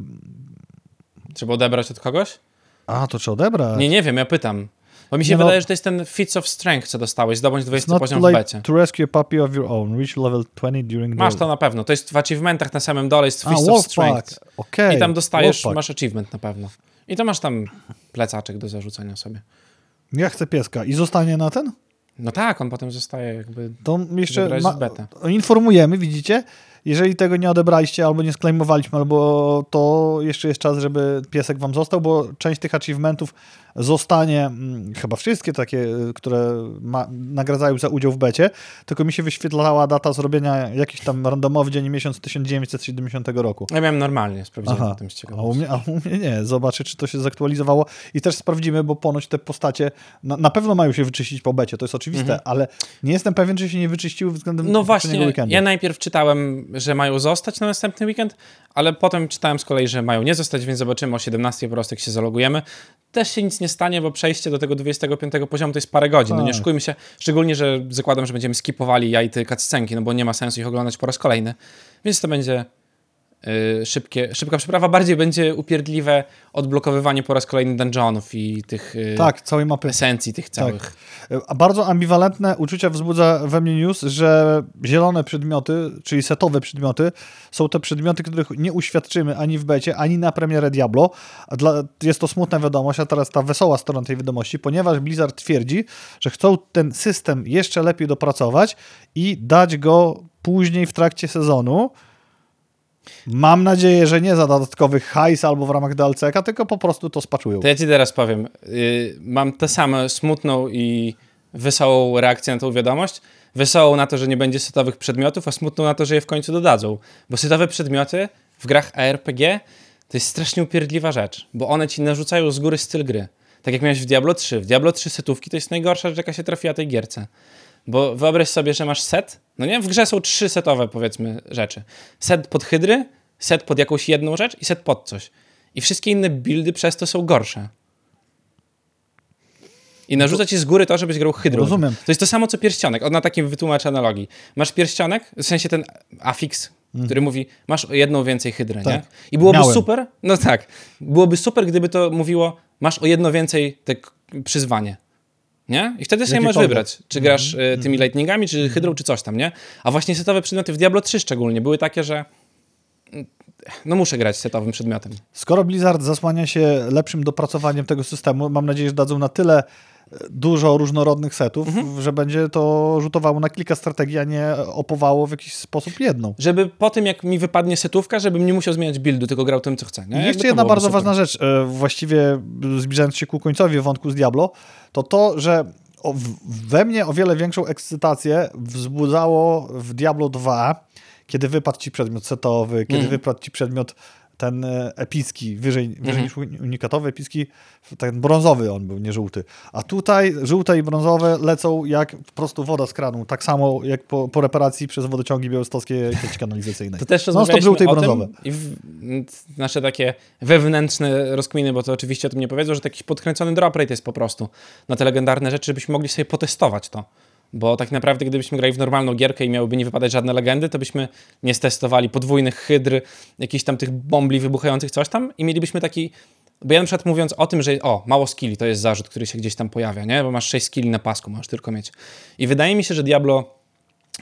Trzeba odebrać od kogoś? A, to trzeba odebrać. Nie, nie wiem, ja pytam. Bo mi się no. wydaje, że to jest ten Feats of Strength, co dostałeś, zdobądź It's 20 not poziom too w becie. to rescue a puppy of your own. Reach level 20 during the... Masz to na pewno. To jest w achievementach na samym dole, jest A, Feast of. Strength. Okej. I tam dostajesz, Wolfpack. masz achievement na pewno. I to masz tam plecaczek do zarzucenia sobie. Ja chcę pieska. I zostanie na ten? No tak, on potem zostaje jakby... To jeszcze ma, informujemy, widzicie? Jeżeli tego nie odebraliście albo nie sklejmowaliśmy, albo to jeszcze jest czas, żeby piesek wam został, bo część tych achievementów zostanie, mm, chyba wszystkie takie, y, które ma, nagradzają za udział w becie, tylko mi się wyświetlała data zrobienia jakiś tam randomowy dzień miesiąc 1970 roku. Ja miałem normalnie, sprawdziłem Aha, na tym z a u, mnie, a u mnie nie. Zobaczę, czy to się zaktualizowało i też sprawdzimy, bo ponoć te postacie na, na pewno mają się wyczyścić po becie, to jest oczywiste, ale nie jestem pewien, czy się nie wyczyściły względem Mhm. No właśnie, weekendu. ja najpierw czytałem, że mają zostać na następny weekend, ale potem czytałem z kolei, że mają nie zostać, więc zobaczymy o 17 po prostu, jak się zalogujemy. Też się nic nie stanie, bo przejście do tego 25 poziomu to jest parę godzin. No nie Tak. oszukujmy się, szczególnie, że zakładam, że będziemy skipowali ja i ty cutscenki, no bo nie ma sensu ich oglądać po raz kolejny. Więc to będzie szybkie, szybka przeprawa. Bardziej będzie upierdliwe odblokowywanie po raz kolejny dungeonów i tych y, Tak, całej mapy. esencji tych całych. A bardzo ambiwalentne uczucia wzbudza we mnie news, że zielone przedmioty, czyli setowe przedmioty, są te przedmioty, których nie uświadczymy ani w becie, ani na premierę Diablo. Dla, jest to smutna wiadomość, a teraz ta wesoła strona tej wiadomości, ponieważ Blizzard twierdzi, że chcą ten system jeszcze lepiej dopracować i dać go później w trakcie sezonu. Mam nadzieję, że nie za dodatkowy hajs albo w ramach DLC-ka, tylko po prostu to spaczują. To ja ci teraz powiem. Yy, mam tę samą smutną i wesołą reakcję na tą wiadomość. Wesołą na to, że nie będzie setowych przedmiotów, a smutną na to, że je w końcu dodadzą. Bo setowe przedmioty w grach ARPG to jest strasznie upierdliwa rzecz, bo one ci narzucają z góry styl gry. Tak jak miałeś w Diablo 3. W Diablo 3 setówki to jest najgorsza rzecz, jaka się trafiła tej gierce. Bo wyobraź sobie, że masz set, no nie? W grze są trzy setowe, powiedzmy, rzeczy. Set pod hydry, set pod jakąś jedną rzecz i set pod coś. I wszystkie inne buildy przez to są gorsze. I narzuca ci z góry to, żebyś grał hydrą. Rozumiem. To jest to samo, co pierścionek. Od na takim wytłumaczę analogii. Masz pierścionek, w sensie ten afix, który mówi, masz o jedną więcej hydrę, Tak. nie? I byłoby Miałem. super, no tak, byłoby super, gdyby to mówiło, masz o jedno więcej te przyzwanie. Nie? I wtedy sobie możesz wybrać, czy grasz y, tymi lightningami, czy hydrą, czy coś tam, nie? A właśnie setowe przedmioty w Diablo 3 szczególnie były takie, że mm, no muszę grać setowym przedmiotem. Skoro Blizzard zasłania się lepszym dopracowaniem tego systemu, mam nadzieję, że dadzą na tyle dużo różnorodnych setów, Mhm. że będzie to rzutowało na kilka strategii, a nie opowało w jakiś sposób jedną. Żeby po tym, jak mi wypadnie setówka, żebym nie musiał zmieniać buildu, tylko grał tym, co chcę. Nie? I jeszcze jedna bardzo super. ważna rzecz, e, właściwie zbliżając się ku końcowi wątku z Diablo, to to, że we mnie o wiele większą ekscytację wzbudzało w Diablo 2, kiedy wypadł ci przedmiot setowy, kiedy Mhm. wypadł ci przedmiot ten e, epicki, wyżej, wyżej Mhm. niż uni- unikatowy, epicki, ten brązowy on był, nie żółty. A tutaj żółte i brązowe lecą jak po prostu woda z kranu, tak samo jak po, po reparacji przez wodociągi białostockie sieci kanalizacyjnej. To też Non-stop rozmawialiśmy żółte i brązowe. i w, nasze takie wewnętrzne rozkminy, bo to oczywiście o tym nie powiedzą, że taki podkręcony drop rate jest po prostu na te legendarne rzeczy, żebyśmy mogli sobie potestować to. Bo tak naprawdę, gdybyśmy grali w normalną gierkę i miałyby nie wypadać żadne legendy, to byśmy nie stestowali podwójnych hydr, jakichś tam tych bombli wybuchających, coś tam i mielibyśmy taki... Bo ja na przykład mówiąc o tym, że o, mało skilli, to jest zarzut, który się gdzieś tam pojawia, nie? Bo masz 6 skilli na pasku, możesz tylko mieć. I wydaje mi się, że Diablo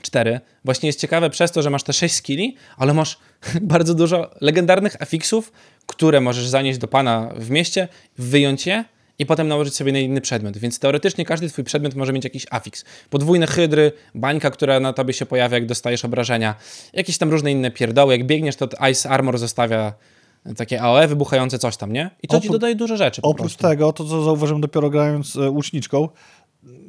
4 właśnie jest ciekawe przez to, że masz te 6 skilli, ale masz bardzo dużo legendarnych afiksów, które możesz zanieść do pana w mieście, wyjąć je i potem nałożyć sobie na inny przedmiot. Więc teoretycznie każdy twój przedmiot może mieć jakiś afiks. Podwójne hydry, bańka, która na tobie się pojawia, jak dostajesz obrażenia, jakieś tam różne inne pierdoły. Jak biegniesz, to Ice Armor zostawia takie AOE wybuchające coś tam, nie? I to ci Oprócz- dodaje dużo rzeczy po Oprócz prostu. tego, to co zauważyłem dopiero grając e, łuczniczką,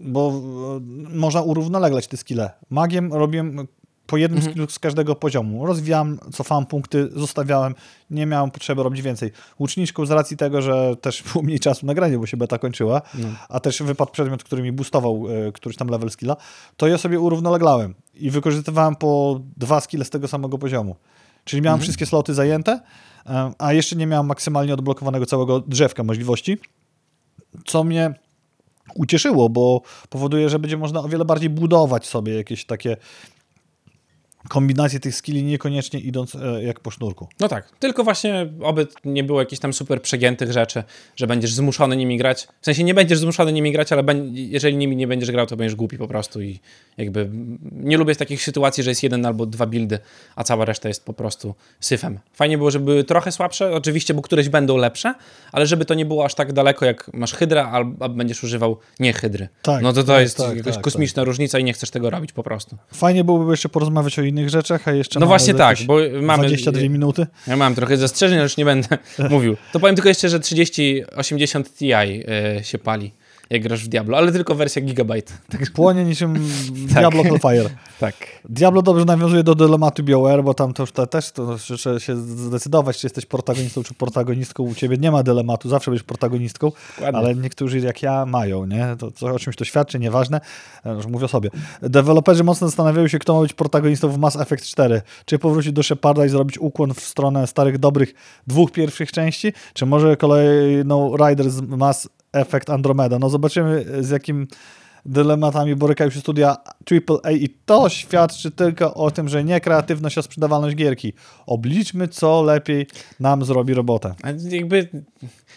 bo e, można urównoleglać te skille. Magiem robiłem po jednym Mhm. z każdego poziomu. Rozwijałem, cofałem punkty, zostawiałem, nie miałem potrzeby robić więcej. Łuczniczką z racji tego, że też było mniej czasu na granie, bo się beta kończyła, No. a też wypadł przedmiot, który mi boostował e, któryś tam level skilla, to ja sobie urównoleglałem i wykorzystywałem po dwa skille z tego samego poziomu. Czyli miałem wszystkie sloty zajęte, e, a jeszcze nie miałem maksymalnie odblokowanego całego drzewka możliwości, co mnie ucieszyło, bo powoduje, że będzie można o wiele bardziej budować sobie jakieś takie kombinacje tych skilli, niekoniecznie idąc e, jak po sznurku. No tak, tylko właśnie oby nie było jakichś tam super przegiętych rzeczy, że będziesz zmuszony nimi grać. W sensie nie będziesz zmuszony nimi grać, ale jeżeli nimi nie będziesz grał, to będziesz głupi po prostu i jakby nie lubię takich sytuacji, że jest jeden albo dwa buildy, a cała reszta jest po prostu syfem. Fajnie było, żeby były trochę słabsze, oczywiście, bo któreś będą lepsze, ale żeby to nie było aż tak daleko, jak masz hydra, albo będziesz używał nie hydry. Tak, no to to tak, jest tak, jakaś tak, kosmiczna różnica i nie chcesz tego robić po prostu. Fajnie byłoby jeszcze porozmawiać o innych rzeczach, a jeszcze No właśnie tak, bo mamy 22 minuty. Ja mam trochę zastrzeżeń, ale już nie będę mówił. To powiem tylko jeszcze, że 3080 Ti y, się pali, jak grasz w Diablo, ale tylko wersja Gigabyte. Tak. Płonie niczym Diablo Hellfire. tak. Diablo dobrze nawiązuje do dylematu BioWare, bo tam to już te, też to trzeba się zdecydować, czy jesteś protagonistą, czy protagonistką. U ciebie nie ma dylematu, zawsze będziesz protagonistką, Dokładnie. ale niektórzy jak ja mają, nie? To, to o czymś to świadczy, nieważne. E, Już mówię o sobie. Deweloperzy mocno zastanawiają się, kto ma być protagonistą w Mass Effect 4. Czy powrócić do Sheparda i zrobić ukłon w stronę starych, dobrych dwóch pierwszych części, czy może kolejną Rider z Mass Effect Andromeda. No zobaczymy z jakim dylematami borykają się studia AAA i to świadczy tylko o tym, że nie kreatywność, a sprzedawalność gierki. Obliczmy, co lepiej nam zrobi robotę. A jakby,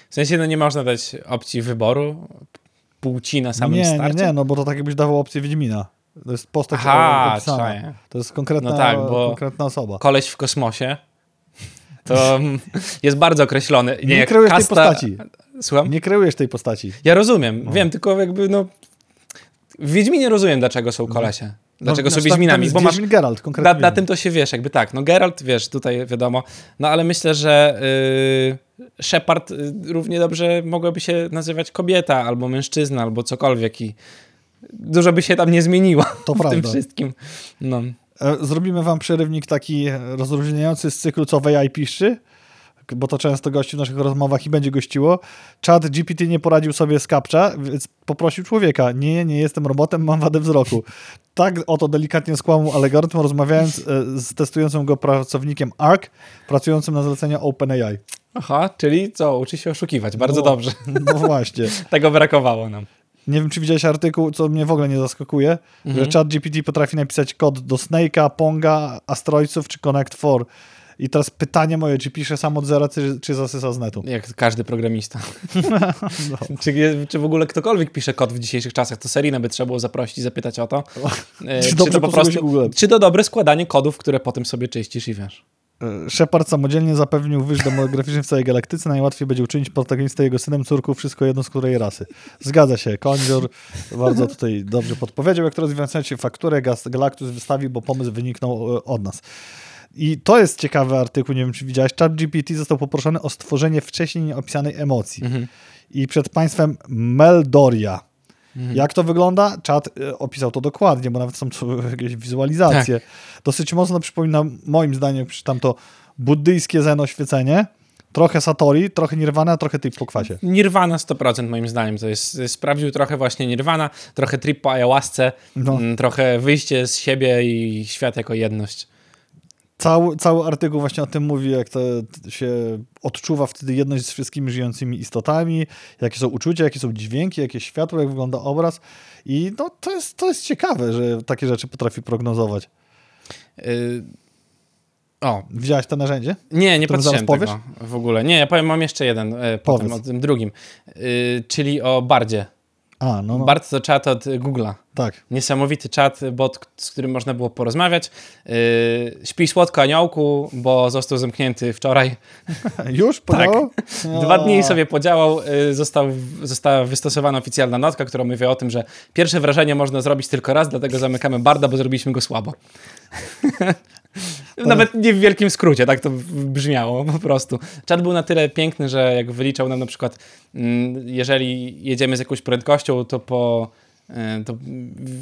w sensie no nie można dać opcji wyboru płci na samym nie, nie, starcie. nie, no bo to tak jakbyś dawał opcję Wiedźmina. To jest postać Aha, opisana. To jest konkretna, No tak, konkretna osoba. Koleś w kosmosie to jest bardzo określony. Nie, Nie jak kryłeś tej kasta... postaci. Słucham? Nie kreujesz tej postaci. Ja rozumiem, wiem, tylko jakby no... W Wiedźminie rozumiem, dlaczego są kolesie. Dlaczego no, są Wiedźminami? Bo masz, Geralt, na, konkretnie. na tym to się wiesz, jakby tak. No Geralt, wiesz, tutaj wiadomo. No ale myślę, że yy, Shepard y, równie dobrze mogłaby się nazywać kobieta, albo mężczyzna, albo cokolwiek i dużo by się tam nie zmieniło To w tym prawda. wszystkim. No. E, Zrobimy wam przerywnik taki rozróżniający z cyklu, co AI piszczy, bo to często gości w naszych rozmowach i będzie gościło. Chat GPT nie poradził sobie z captcha, więc poprosił człowieka. Nie, nie jestem robotem, mam wadę wzroku. Tak oto delikatnie skłamał algorytm, rozmawiając e, z testującym go pracownikiem ARC, pracującym na zlecenia OpenAI. Aha, czyli co, uczy się oszukiwać. Bardzo No. dobrze. No właśnie. Tego brakowało nam. Nie wiem, czy widziałeś artykuł, co mnie w ogóle nie zaskakuje, Mhm. że ChatGPT potrafi napisać kod do Snake'a, Ponga, Astrojców czy Connect 4. I teraz pytanie moje, czy pisze sam od zera, czy, czy zasysa z netu? Jak każdy programista. No. czy, czy w ogóle ktokolwiek pisze kod w dzisiejszych czasach? To Serinę by trzeba było zaprosić i zapytać o to. E, Czy dobrze to się Googlem? Czy to dobre składanie kodów, które potem sobie czyścisz i wiesz? E, Shepard samodzielnie zapewnił wyż demograficzny w całej galaktyce. Najłatwiej będzie uczynić protagonistę jego synem, córką, wszystko jedno z której rasy. Zgadza się. Kondzior bardzo tutaj dobrze podpowiedział. Jak to rozwiązać się fakturę, Galactus wystawi, bo pomysł wyniknął e, od nas. I to jest ciekawy artykuł, nie wiem czy widziałeś. ChatGPT został poproszony o stworzenie wcześniej nieopisanej emocji. I przed państwem Meldoria. Jak to wygląda? Czat e, opisał to dokładnie, bo nawet są tu jakieś wizualizacje. Dosyć mocno przypomina, moim zdaniem, przeczytam to, buddyjskie zen oświecenie. Trochę Satori, trochę Nirvana, trochę typ po kwasie. Nirvana 100% moim zdaniem. To jest, sprawdził trochę właśnie Nirvana, trochę trip po ayahuasce, No. mm, trochę wyjście z siebie i świat jako jedność. Cały, cały artykuł właśnie o tym mówi, jak to się odczuwa wtedy jedność z wszystkimi żyjącymi istotami, jakie są uczucia, jakie są dźwięki, jakie światło, jak wygląda obraz. I no, to, jest, to jest ciekawe, że takie rzeczy potrafi prognozować. Yy, o, Widziałeś to narzędzie? nie, nie patrzyłem zaraz tego w ogóle. Nie, ja powiem, mam jeszcze jeden, e, potem o tym drugim, Yy, czyli o Bardzie. A, no, no Bard to czat od Google'a. tak. Niesamowity czat, bot, z którym można było porozmawiać. Yy, śpi słodko aniołku, bo został zamknięty wczoraj. Już? Podziałało? Dwa O. dni sobie podziałał, y, został, została wystosowana oficjalna notka, która mówi o tym, że pierwsze wrażenie można zrobić tylko raz, dlatego zamykamy Barda, bo zrobiliśmy go słabo. Nawet nie w wielkim skrócie, tak to brzmiało po prostu. Czat był na tyle piękny, że jak wyliczał nam na przykład, mm, jeżeli jedziemy z jakąś prędkością, to po y, to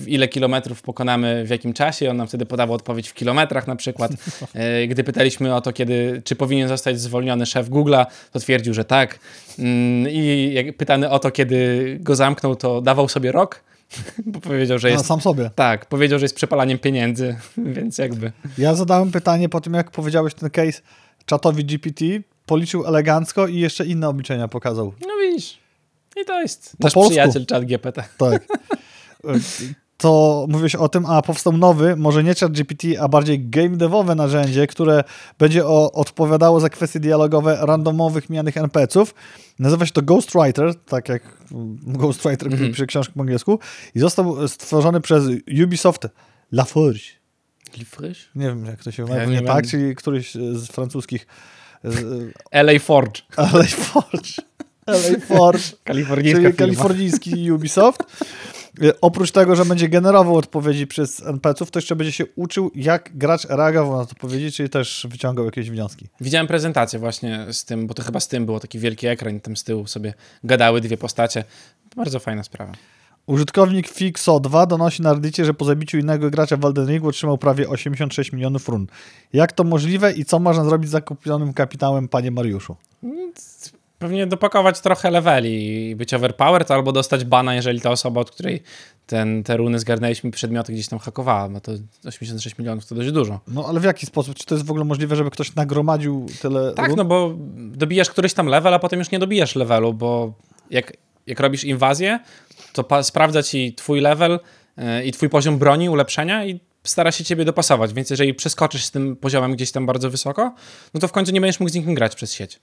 ile kilometrów pokonamy w jakim czasie. On nam wtedy podawał odpowiedź w kilometrach na przykład. Y, Gdy pytaliśmy o to, kiedy, czy powinien zostać zwolniony szef Google'a, to twierdził, że tak. Mm, I jak pytany o to, kiedy go zamknął, to dawał sobie rok, bo powiedział, że A, jest... sam sobie. Tak, powiedział, że jest przepalaniem pieniędzy, więc jakby... Ja zadałem pytanie po tym, jak powiedziałeś ten case czatowi GPT, policzył elegancko i jeszcze inne obliczenia pokazał. No widzisz. I to jest Po nasz polsku. przyjaciel czat GPT. Tak. To mówiłeś o tym, a powstał nowy, może nie chat GPT, a bardziej game devowe narzędzie, które będzie o, odpowiadało za kwestie dialogowe randomowych mianych NPC-ów. Nazywa się to Ghostwriter, tak jak mm, Ghostwriter, który Mhm. pisze książkę po angielsku i został stworzony przez Ubisoft Laforge. Glifryś? Nie wiem, jak to się Ja mówi, nie nie tak, czyli któryś z francuskich z- LA Forge. LA Forge. LA Forge. Kalifornijski Ubisoft. E, Oprócz tego, że będzie generował odpowiedzi przez NPC-ów, to jeszcze będzie się uczył, jak gracz reagował na odpowiedzi, czyli też wyciągał jakieś wnioski. Widziałem prezentację właśnie z tym, bo to chyba z tym było taki wielki ekran i tam z tyłu sobie gadały dwie postacie. Bardzo fajna sprawa. Użytkownik Fixo2 donosi na Reddicie, że po zabiciu innego gracza w Elden Ringu otrzymał prawie 86 milionów run. Jak to możliwe i co można zrobić z zakupionym kapitałem, panie Mariuszu? Pewnie dopakować trochę leveli i być overpowered, albo dostać bana, jeżeli ta osoba, od której ten, te runy zgarnęliśmy przedmioty gdzieś tam hakowała, bo to 86 milionów to dość dużo. No ale w jaki sposób? Czy to jest w ogóle możliwe, żeby ktoś nagromadził tyle Tak, run? no bo dobijasz któryś tam level, a potem już nie dobijasz levelu, bo jak, jak robisz inwazję, to sprawdza ci twój level yy, i twój poziom broni, ulepszenia i stara się ciebie dopasować, więc jeżeli przeskoczysz z tym poziomem gdzieś tam bardzo wysoko, no to w końcu nie będziesz mógł z nikim grać przez sieć.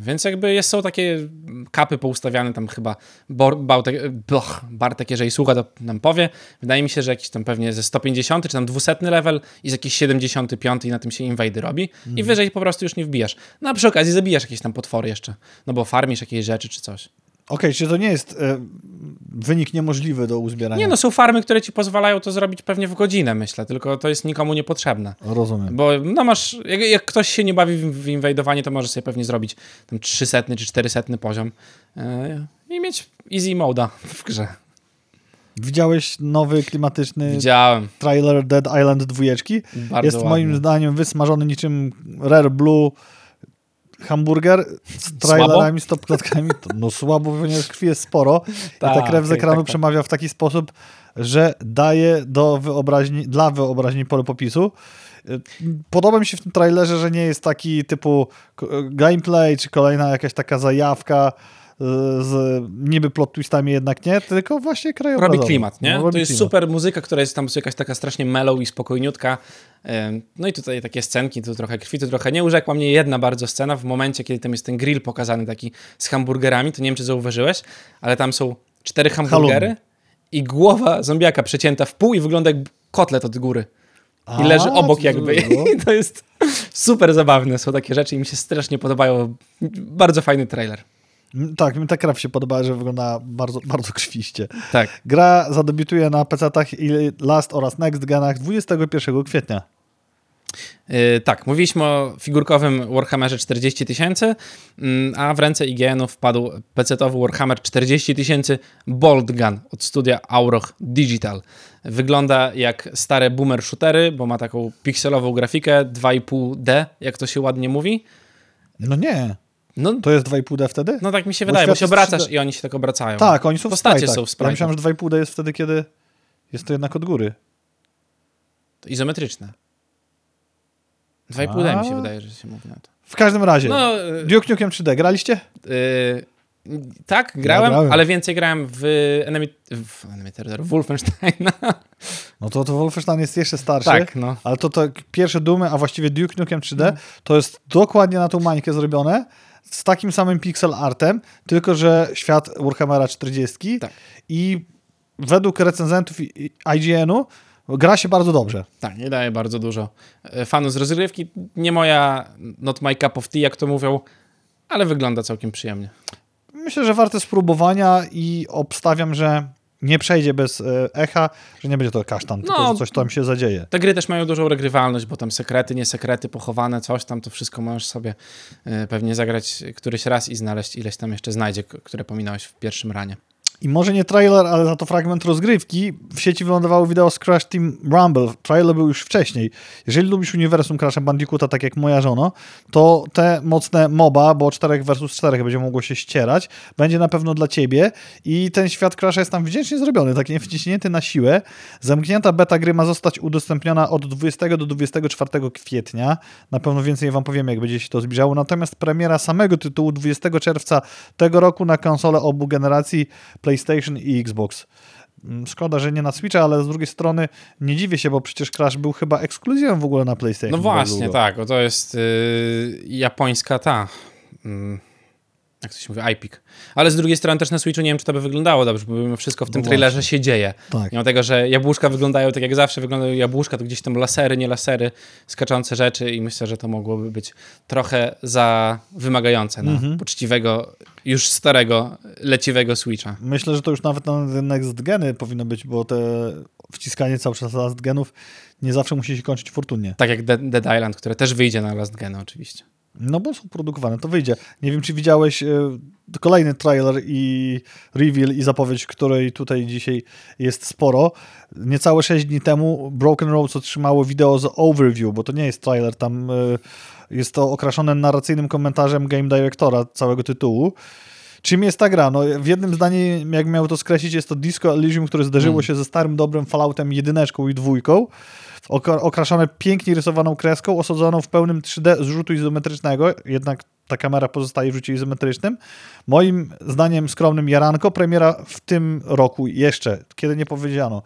Więc jakby jest, są takie kapy poustawiane tam chyba Bor, Bałtek, bloch, Bartek, jeżeli słucha, to nam powie. Wydaje mi się, że jakiś tam pewnie ze 150 czy tam 200 level i z jakiś 75 i na tym się inwajdy robi i wyżej po prostu już nie wbijasz. No a przy okazji zabijasz jakieś tam potwory jeszcze, no bo farmisz jakieś rzeczy czy coś. Okej, czy to nie jest e, wynik niemożliwy do uzbierania? Nie no, są farmy, które ci pozwalają to zrobić pewnie w godzinę, myślę, tylko to jest nikomu niepotrzebne. Rozumiem. Bo no masz, jak, jak ktoś się nie bawi w, w inwajdowanie, to może sobie pewnie zrobić tam 300 czy 400 poziom yy, i mieć easy moda w grze. Widziałeś nowy klimatyczny Widziałem. trailer Dead Island 2? Bardzo Jest ładny. moim zdaniem wysmażony niczym Rare Blue hamburger z trailerami, stopklatkami. To, no słabo, ponieważ krwi jest sporo i ta Tak, krew z tak, ekranu tak, tak. przemawia w taki sposób, że daje do wyobraźni, dla wyobraźni pole popisu. Y, Podoba mi się w tym trailerze, że nie jest taki typu k- gameplay, czy kolejna jakaś taka zajawka y, z niby plot twistami jednak nie, tylko właśnie krajobrazowo. Robi klimat, nie? No, robi to jest klimat. super muzyka, która jest tam jakaś taka strasznie mellow i spokojniutka. Ym, No i tutaj takie scenki, tu trochę krwi, tu trochę nie. Urzekła mnie jedna bardzo scena w momencie, kiedy tam jest ten grill pokazany taki z hamburgerami, to nie wiem, czy zauważyłeś, ale tam są cztery hamburgery Halloumi. i głowa zombiaka przecięta w pół i wygląda jak kotlet od góry. I leży obok jakby. I to jest super zabawne, są takie rzeczy i mi się strasznie podobają. Bardzo fajny trailer. Tak, mi ta krew się podoba, że wygląda bardzo, bardzo krwiście. Tak. Gra zadebiutuje na PC-tach i Last oraz Next Genach 21 kwietnia. Yy, tak, mówiliśmy o figurkowym Warhammerze 40 tysięcy, mm, a w ręce IGN-u wpadł PC-towy Warhammer 40 tysięcy Bolt Gun od studia Auroch Digital. Wygląda jak stare boomer shootery, bo ma taką pikselową grafikę 2,5D, jak to się ładnie mówi. No nie, No, to jest 2,5D wtedy? no tak mi się Bo wydaje, bo świat się obracasz 3D. i oni się tak obracają. Tak, oni są w Postacie sprite'ach. są w Ja sprite'ach. myślałem, że 2,5D jest wtedy, kiedy jest to jednak od góry. To izometryczne. 2,5D mi się wydaje, że się mówi na to. W każdym razie, No, yy, Duke Nukem 3D, graliście? Yy, tak, grałem, grałem. ale więcej grałem w Enemy, w Enemy Terror, w Wolfensteina. No to, to Wolfenstein jest jeszcze starszy. tak, no. Ale to, to pierwsze Dumy, a właściwie Duke Nukem 3D, Mhm. to jest dokładnie na tą mańkę zrobione, z takim samym pixel artem, tylko że świat Warhammera 40 Tak. i według recenzentów IGN-u gra się bardzo dobrze. Tak, nie daje bardzo dużo e, fanów z rozgrywki. Nie moja, not my cup of tea, jak to mówią, ale wygląda całkiem przyjemnie. Myślę, że warte spróbowania i obstawiam, że nie przejdzie bez e, echa, że nie będzie to kasztan, tylko No. że coś tam się zadzieje. Te gry też mają dużą regrywalność, bo tam sekrety, nie sekrety, pochowane, coś tam, to wszystko możesz sobie e, pewnie zagrać któryś raz i znaleźć ileś tam jeszcze znajdzie, które pominąłeś w pierwszym ranie. I może nie trailer, ale za to fragment rozgrywki. W sieci wylądowało wideo z Crash Team Rumble. Trailer był już wcześniej. Jeżeli lubisz uniwersum Crash Bandicoota, tak jak moja żona, to te mocne MOBA, bo 4 versus 4 będzie mogło się ścierać, będzie na pewno dla ciebie i ten świat Crasha jest tam wdzięcznie zrobiony, tak nie wciśnięty na siłę. Zamknięta beta gry ma zostać udostępniona od 20 do 24 kwietnia. Na pewno więcej wam powiemy, jak będzie się to zbliżało. Natomiast premiera samego tytułu 20 czerwca tego roku na konsole obu generacji PlayStation i Xbox. Mm, Szkoda, że nie na Switcha, ale z drugiej strony nie dziwię się, bo przecież Crash był chyba ekskluzywem w ogóle na PlayStation. No właśnie, tak, to jest y, japońska ta. mm, jak to się mówi, iPic. Ale z drugiej strony też na Switchu nie wiem, czy to by wyglądało dobrze, bo wszystko w tym No trailerze się dzieje. Tak. Mimo tego, że jabłuszka wyglądają tak jak zawsze wyglądają jabłuszka, to gdzieś tam lasery, nie lasery, skaczące rzeczy i myślę, że to mogłoby być trochę za wymagające na Mhm. poczciwego, już starego, leciwego Switcha. Myślę, że to już nawet na next geny powinno być, bo te wciskanie cały czas last genów nie zawsze musi się kończyć fortunnie. Tak jak Dead, Island, które też wyjdzie na Last Gen oczywiście. No bo są produkowane, to wyjdzie. Nie wiem, czy widziałeś e, kolejny trailer i reveal i zapowiedź, której tutaj dzisiaj jest sporo. Niecałe 6 dni temu Broken Roads otrzymało wideo z overview, bo to nie jest trailer, tam e, jest to okraszone narracyjnym komentarzem game directora całego tytułu. Czym jest ta gra? No, w jednym zdaniu, jak miał to skreślić, jest to Disco Elysium, które zderzyło Mm. się ze starym, dobrym Falloutem jedyneczką i dwójką, okraszone pięknie rysowaną kreską, osadzoną w pełnym 3D zrzutu izometrycznego, jednak ta kamera pozostaje w rzucie izometrycznym. Moim zdaniem skromnym Jaranko, premiera w tym roku jeszcze, kiedy nie powiedziano.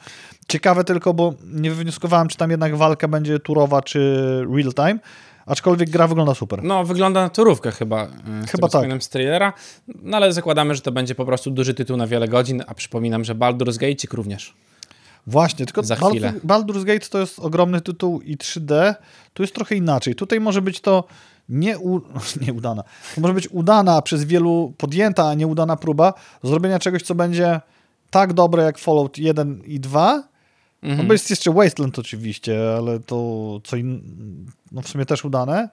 Ciekawe tylko, bo nie wywnioskowałem, czy tam jednak walka będzie turowa, czy real time, aczkolwiek gra wygląda super. No, wygląda na turówkę chyba. Chyba Chyba tak. z trailera. No, ale zakładamy, że to będzie po prostu duży tytuł na wiele godzin, a przypominam, że Baldur's Gate również. Właśnie, tylko Za Baldur, chwilę. Baldur's Gate to jest ogromny tytuł i 3D, tu jest trochę inaczej. Tutaj może być to nie nieudana. To może być udana, przez wielu podjęta, a nieudana próba zrobienia czegoś, co będzie tak dobre jak Fallout 1 i 2. Mhm. No bo jest jeszcze Wasteland oczywiście, ale to co in... no w sumie też udane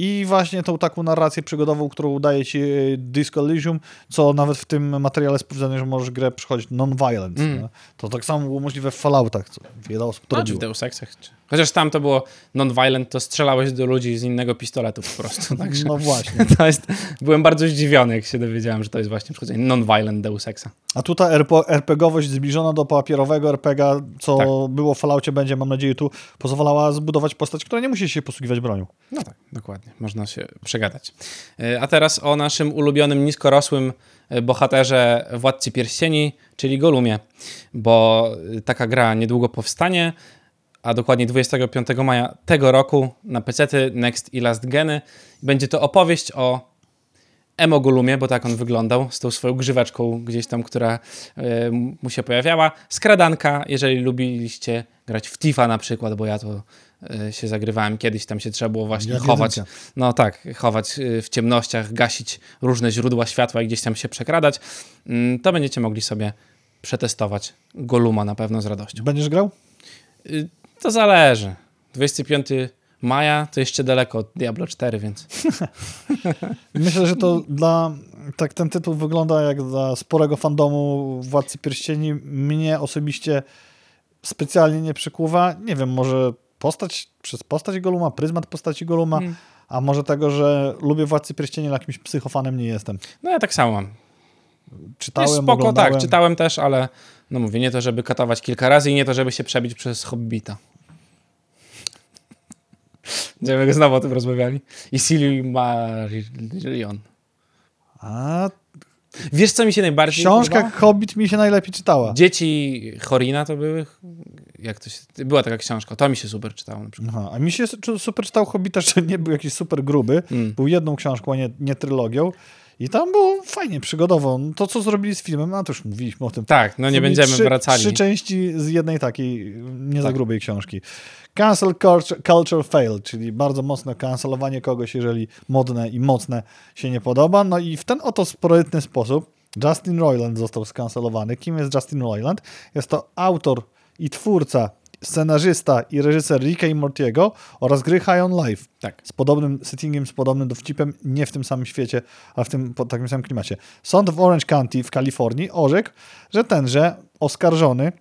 i właśnie tą taką narrację przygodową, którą udaje ci e, Disco Elysium, co nawet w tym materiale jest powiedziane, że możesz grę przechodzić non-violence. Mm. To tak samo było możliwe w Falloutach, co wiele osób to no, robiło. w Deus Exach. Chociaż tam to było non-violent, to strzelałeś do ludzi z innego pistoletu po prostu. Także no właśnie. To jest, byłem bardzo zdziwiony, jak się dowiedziałem, że to jest właśnie przychodzenie non-violent Deus Exa. A tutaj RPGowość zbliżona do papierowego RPGa, co tak. było w Falloutie, będzie, mam nadzieję, tu pozwalała zbudować postać, która nie musi się posługiwać bronią. No tak, dokładnie. Można się przegadać. E, a teraz o naszym ulubionym, niskorosłym e, bohaterze Władcy Pierścieni, czyli Golumie, bo taka gra niedługo powstanie a dokładnie 25 maja tego roku na PC Next i Last Geny. Będzie to opowieść o Emogulumie, bo tak on wyglądał, z tą swoją grzyweczką gdzieś tam, która y, mu się pojawiała. Skradanka, jeżeli lubiliście grać w Tifa na przykład, bo ja to y, się zagrywałem kiedyś, tam się trzeba było właśnie ja chować. Jedynka. No tak, chować y, w ciemnościach, gasić różne źródła światła i gdzieś tam się przekradać. Mm, to będziecie mogli sobie przetestować Goluma na pewno z radością. Będziesz grał? To zależy. 25 maja to jeszcze daleko od Diablo 4, więc. Myślę, że to dla. Tak ten tytuł wygląda jak dla sporego fandomu Władcy Pierścieni. Mnie osobiście specjalnie nie przykuwa. Nie wiem, może postać, przez postać Goluma, pryzmat postaci Goluma, hmm. a może tego, że lubię Władcy Pierścieni, ale jakimś psychofanem nie jestem. No ja tak samo mam. Czytałem, Jest spoko, oglądałem. tak, czytałem też, ale no mówię, nie to, żeby katować kilka razy i nie to, żeby się przebić przez Hobbita. Będziemy znowu o tym rozmawiali. I Silmarillion. A... Wiesz, co mi się najbardziej Książka podoba? Hobbit mi się najlepiej czytała. Dzieci Horina to były? Jak to się... Była taka książka. To mi się super czytało na przykład. Aha, a mi się super czytał Hobbita, że nie był jakiś super gruby. Mm. Był jedną książką, a nie, nie trylogią. I tam było fajnie, przygodowo. No to, co zrobili z filmem, no to już mówiliśmy o tym. Tak, no nie będziemy trzy, wracali. Trzy części z jednej takiej nie tak. za grubej książki. Cancel culture, fail, czyli bardzo mocne cancelowanie kogoś, jeżeli modne i mocne się nie podoba. No i w ten oto sprytny sposób Justin Roiland został skancelowany. Kim jest Justin Roiland? Jest to autor i twórca scenarzysta i reżyser Ricka i Mortiego oraz gry High on Life. Tak. Z podobnym settingiem, z podobnym dowcipem, nie w tym samym świecie, ale w tym po takim samym klimacie. Sąd w Orange County w Kalifornii orzekł, że tenże oskarżony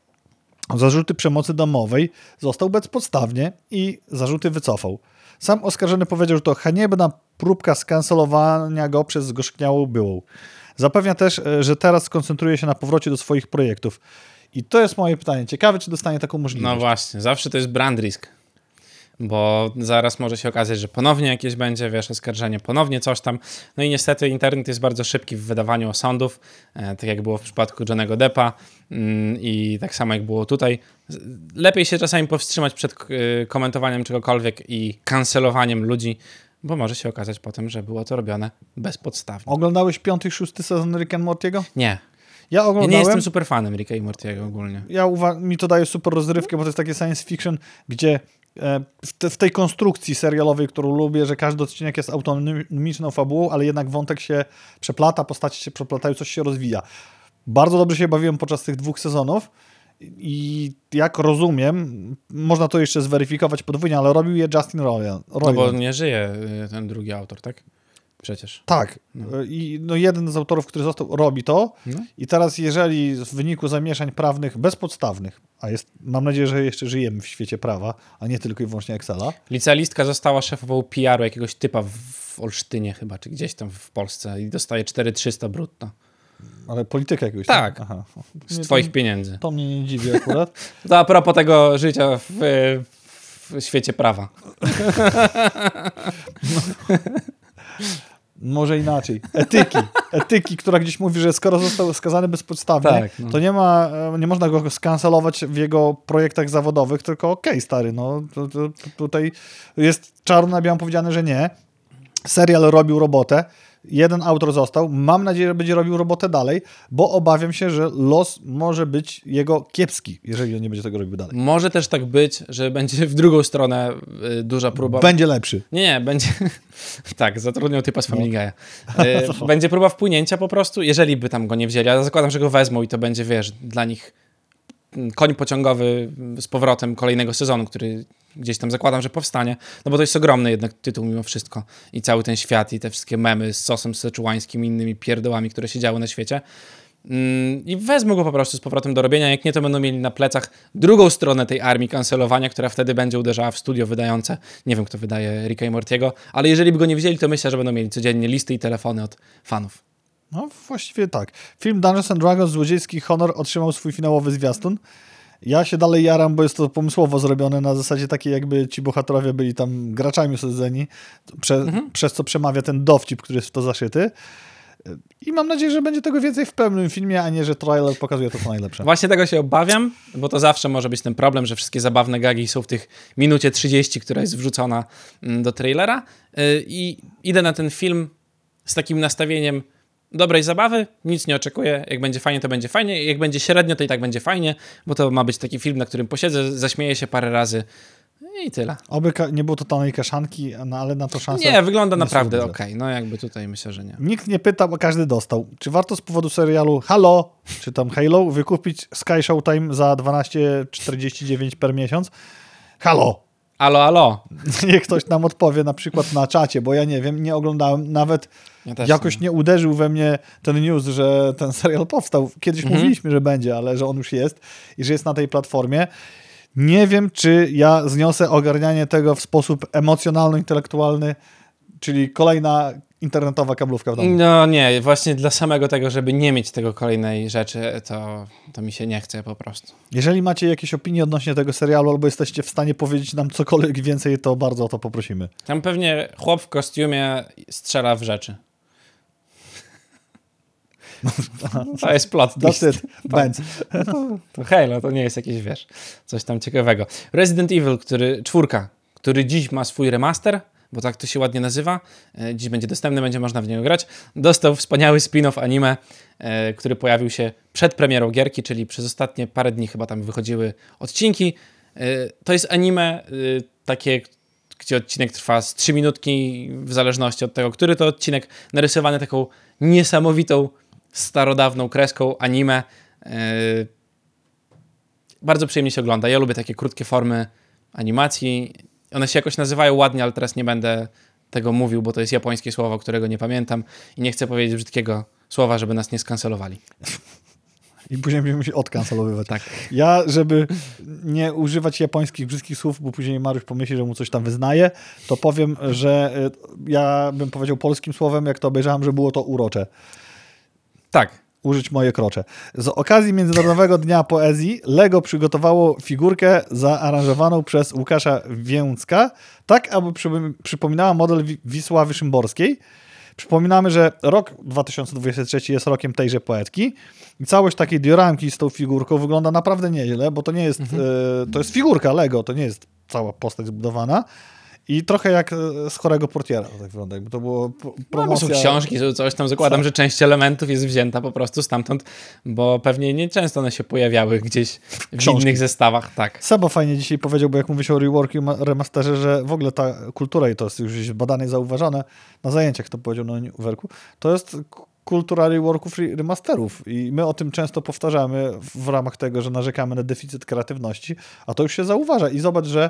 o zarzuty przemocy domowej został bezpodstawnie i zarzuty wycofał. Sam oskarżony powiedział, że to haniebna próbka skancelowania go przez zgorzkniałą byłą. Zapewnia też, e, że teraz skoncentruje się na powrocie do swoich projektów. I to jest moje pytanie. Ciekawe, czy dostanie taką możliwość. No właśnie, zawsze to jest brand risk. Bo zaraz może się okazać, że ponownie jakieś będzie, wiesz, oskarżenie, ponownie coś tam. No i niestety internet jest bardzo szybki w wydawaniu osądów, e, tak jak było w przypadku Johnego Deppa mm, i tak samo jak było tutaj. Lepiej się czasami powstrzymać przed e, komentowaniem czegokolwiek i kancelowaniem ludzi, bo może się okazać potem, że było to robione bezpodstawnie. Oglądałeś piąty i szósty sezon Rick and Mortiego? Nie. Ja, oglądałem, ja nie jestem super fanem Ricka i Mortiego ogólnie. Ja uwa- mi to daje super rozrywkę, bo to jest takie science fiction, gdzie e, w, te, w, tej konstrukcji serialowej, którą lubię, że każdy odcinek jest autonomiczną fabułą, ale jednak wątek się przeplata, postaci się przeplatają, coś się rozwija. Bardzo dobrze się bawiłem podczas tych dwóch sezonów i jak rozumiem, można to jeszcze zweryfikować podwójnie, ale robił je Justin Roiland. No bo nie żyje y, ten drugi autor, tak? Przecież. Tak. No. I no jeden z autorów, który został, robi to. No. I teraz, jeżeli w wyniku zamieszań prawnych bezpodstawnych, a jest, mam nadzieję, że jeszcze żyjemy w świecie prawa, a nie tylko i wyłącznie Excela. Licealistka została szefową PR-u jakiegoś typa w Olsztynie chyba, czy gdzieś tam w Polsce i dostaje 4300 brutto. Ale polityka jakiegoś. Tak. Aha. Z twoich to, pieniędzy. To mnie nie dziwi akurat. to a propos tego życia w, w świecie prawa. No. Może inaczej. Etyki. Etyki, która gdzieś mówi, że skoro został skazany bezpodstawnie, tak, no. to nie, ma, nie można go skancelować w jego projektach zawodowych, tylko okej, okay, stary, no to, to, tutaj jest czarno na białym powiedziane, że nie. Serial robił robotę. Jeden autor został. Mam nadzieję, że będzie robił robotę dalej, bo obawiam się, że los może być jego kiepski, jeżeli on nie będzie tego robił dalej. Może też tak być, że będzie w drugą stronę y, duża próba. Będzie lepszy. Nie, nie, będzie. tak, zatrudniał typa z No. Family Guy'a. Y, będzie próba wpłynięcia po prostu, jeżeli by tam go nie wzięli. Ja zakładam, że go wezmą i to będzie, wiesz, dla nich koń pociągowy z powrotem kolejnego sezonu, który gdzieś tam zakładam, że powstanie. No bo to jest ogromny jednak tytuł mimo wszystko. I cały ten świat i te wszystkie memy z sosem seczułańskim i innymi pierdołami, które się działy na świecie. Mm, I wezmą go po prostu z powrotem do robienia. Jak nie, to będą mieli na plecach drugą stronę tej armii kancelowania, która wtedy będzie uderzała w studio wydające. Nie wiem, kto wydaje Ricka i Mortiego, ale jeżeli by go nie wzięli, to myślę, że będą mieli codziennie listy i telefony od fanów. No właściwie tak. Film Dungeons and Dragons Złodziejski Honor otrzymał swój finałowy zwiastun. Ja się dalej jaram, bo jest to pomysłowo zrobione na zasadzie takiej, jakby ci bohaterowie byli tam graczami osadzeni, prze, przez co przemawia ten dowcip, który jest w to zaszyty. I mam nadzieję, że będzie tego więcej w pełnym filmie, a nie, że trailer pokazuje to co najlepsze. Właśnie tego się obawiam, bo to zawsze może być ten problem, że wszystkie zabawne gagi są w tych minucie 30, która jest wrzucona mm, do trailera. Yy, I idę na ten film z takim nastawieniem dobrej zabawy, nic nie oczekuję. Jak będzie fajnie, to będzie fajnie. Jak będzie średnio, to i tak będzie fajnie, bo to ma być taki film, na którym posiedzę, zaśmieję się parę razy i tyle. Oby nie było totalnej kaszanki, no ale na to szansa. Nie, wygląda naprawdę ok. No jakby tutaj myślę, że nie. Nikt nie pyta, bo każdy dostał. Czy warto z powodu serialu Halo, czy tam Halo, wykupić Sky Showtime za 12,49 per miesiąc? Halo! Alo, alo. Niech ktoś nam odpowie na przykład na czacie, bo ja nie wiem, nie oglądałem, nawet Ja jakoś nie uderzył we mnie ten news, że ten serial powstał. Kiedyś Mhm. mówiliśmy, że będzie, ale że on już jest i że jest na tej platformie. Nie wiem, czy ja zniosę ogarnianie tego w sposób emocjonalno-intelektualny, czyli kolejna internetowa kablówka w domu. No nie, właśnie dla samego tego, żeby nie mieć tego kolejnej rzeczy, to, to mi się nie chce po prostu. Jeżeli macie jakieś opinie odnośnie tego serialu, albo jesteście w stanie powiedzieć nam cokolwiek więcej, to bardzo o to poprosimy. Tam pewnie chłop w kostiumie strzela w rzeczy. To jest plot twist. That's it. Benz. To Halo, to nie jest jakieś, wiesz, coś tam ciekawego. Resident Evil, który, czwórka, który dziś ma swój remaster, bo tak to się ładnie nazywa, e, dziś będzie dostępny, będzie można w niego grać, dostał wspaniały spin-off anime, e, który pojawił się przed premierą gierki, czyli przez ostatnie parę dni chyba tam wychodziły odcinki. E, To jest anime takie, gdzie odcinek trwa z 3 minutki, w zależności od tego, który to odcinek, narysowany taką niesamowitą, starodawną kreską anime. E, bardzo przyjemnie się ogląda. Ja lubię takie krótkie formy animacji. One się jakoś nazywają ładnie, ale teraz nie będę tego mówił, bo to jest japońskie słowo, którego nie pamiętam i nie chcę powiedzieć brzydkiego słowa, żeby nas nie skancelowali. I później będziemy się odkancelowywać. Tak. Ja, żeby nie używać japońskich brzydkich słów, bo później Mariusz pomyśli, że mu coś tam wyznaje, to powiem, że y, ja bym powiedział polskim słowem, jak to obejrzałem, że było to urocze. Tak. Użyć moje krocze. Z okazji Międzynarodowego Dnia Poezji Lego przygotowało figurkę zaaranżowaną przez Łukasza Więcka, tak aby przy, przypominała model Wi- Wisławy Szymborskiej. Przypominamy, że rok 2023 jest rokiem tejże poetki i całość takiej dioramki z tą figurką wygląda naprawdę nieźle, bo to nie jest, e, to jest figurka Lego, to nie jest cała postać zbudowana i trochę jak e, z chorego portiera tak wygląda, jakby to było No, promocja. są książki, są coś tam. Zakładam, że część elementów jest wzięta po prostu stamtąd, bo pewnie nie często one się pojawiały gdzieś w Książki. innych zestawach. Tak. Seba fajnie dzisiaj powiedział, bo jak mówi się o reworku i ma- remasterze, że w ogóle ta kultura, i to jest już badane i zauważane na zajęciach, to powiedział na Werku, to jest kultura reworków i remasterów. I my o tym często powtarzamy w ramach tego, że narzekamy na deficyt kreatywności, a to już się zauważa. I zobacz, że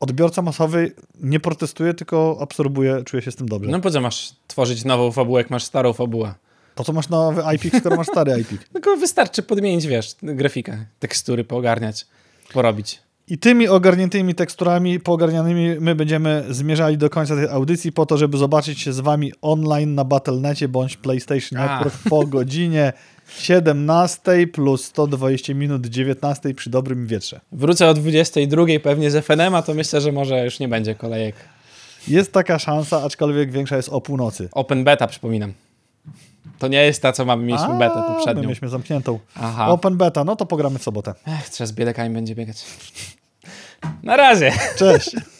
odbiorca masowy nie protestuje, tylko absorbuje, czuje się z tym dobrze. No po co masz tworzyć nową fabułę, jak masz starą fabułę? Po co masz nowy iPik, skoro masz stary iPik? Tylko wystarczy podmienić, wiesz, grafikę, tekstury, poogarniać, porobić. I tymi ogarniętymi teksturami, poogarnianymi my będziemy zmierzali do końca tej audycji po to, żeby zobaczyć się z wami online na Battle.necie bądź PlayStation. Network po godzinie 17 plus 120 minut 19 przy dobrym wietrze. Wrócę o 22 pewnie z FNM-a, to myślę, że może już nie będzie kolejek. Jest taka szansa, aczkolwiek większa jest o północy. Open beta, przypominam. To nie jest ta, co mamy mieliśmy A, betę My poprzednią. mieliśmy zamkniętą. Aha. Open beta, no to pogramy w sobotę. Ech, trzeba z biedakami będzie biegać. Na razie. Cześć!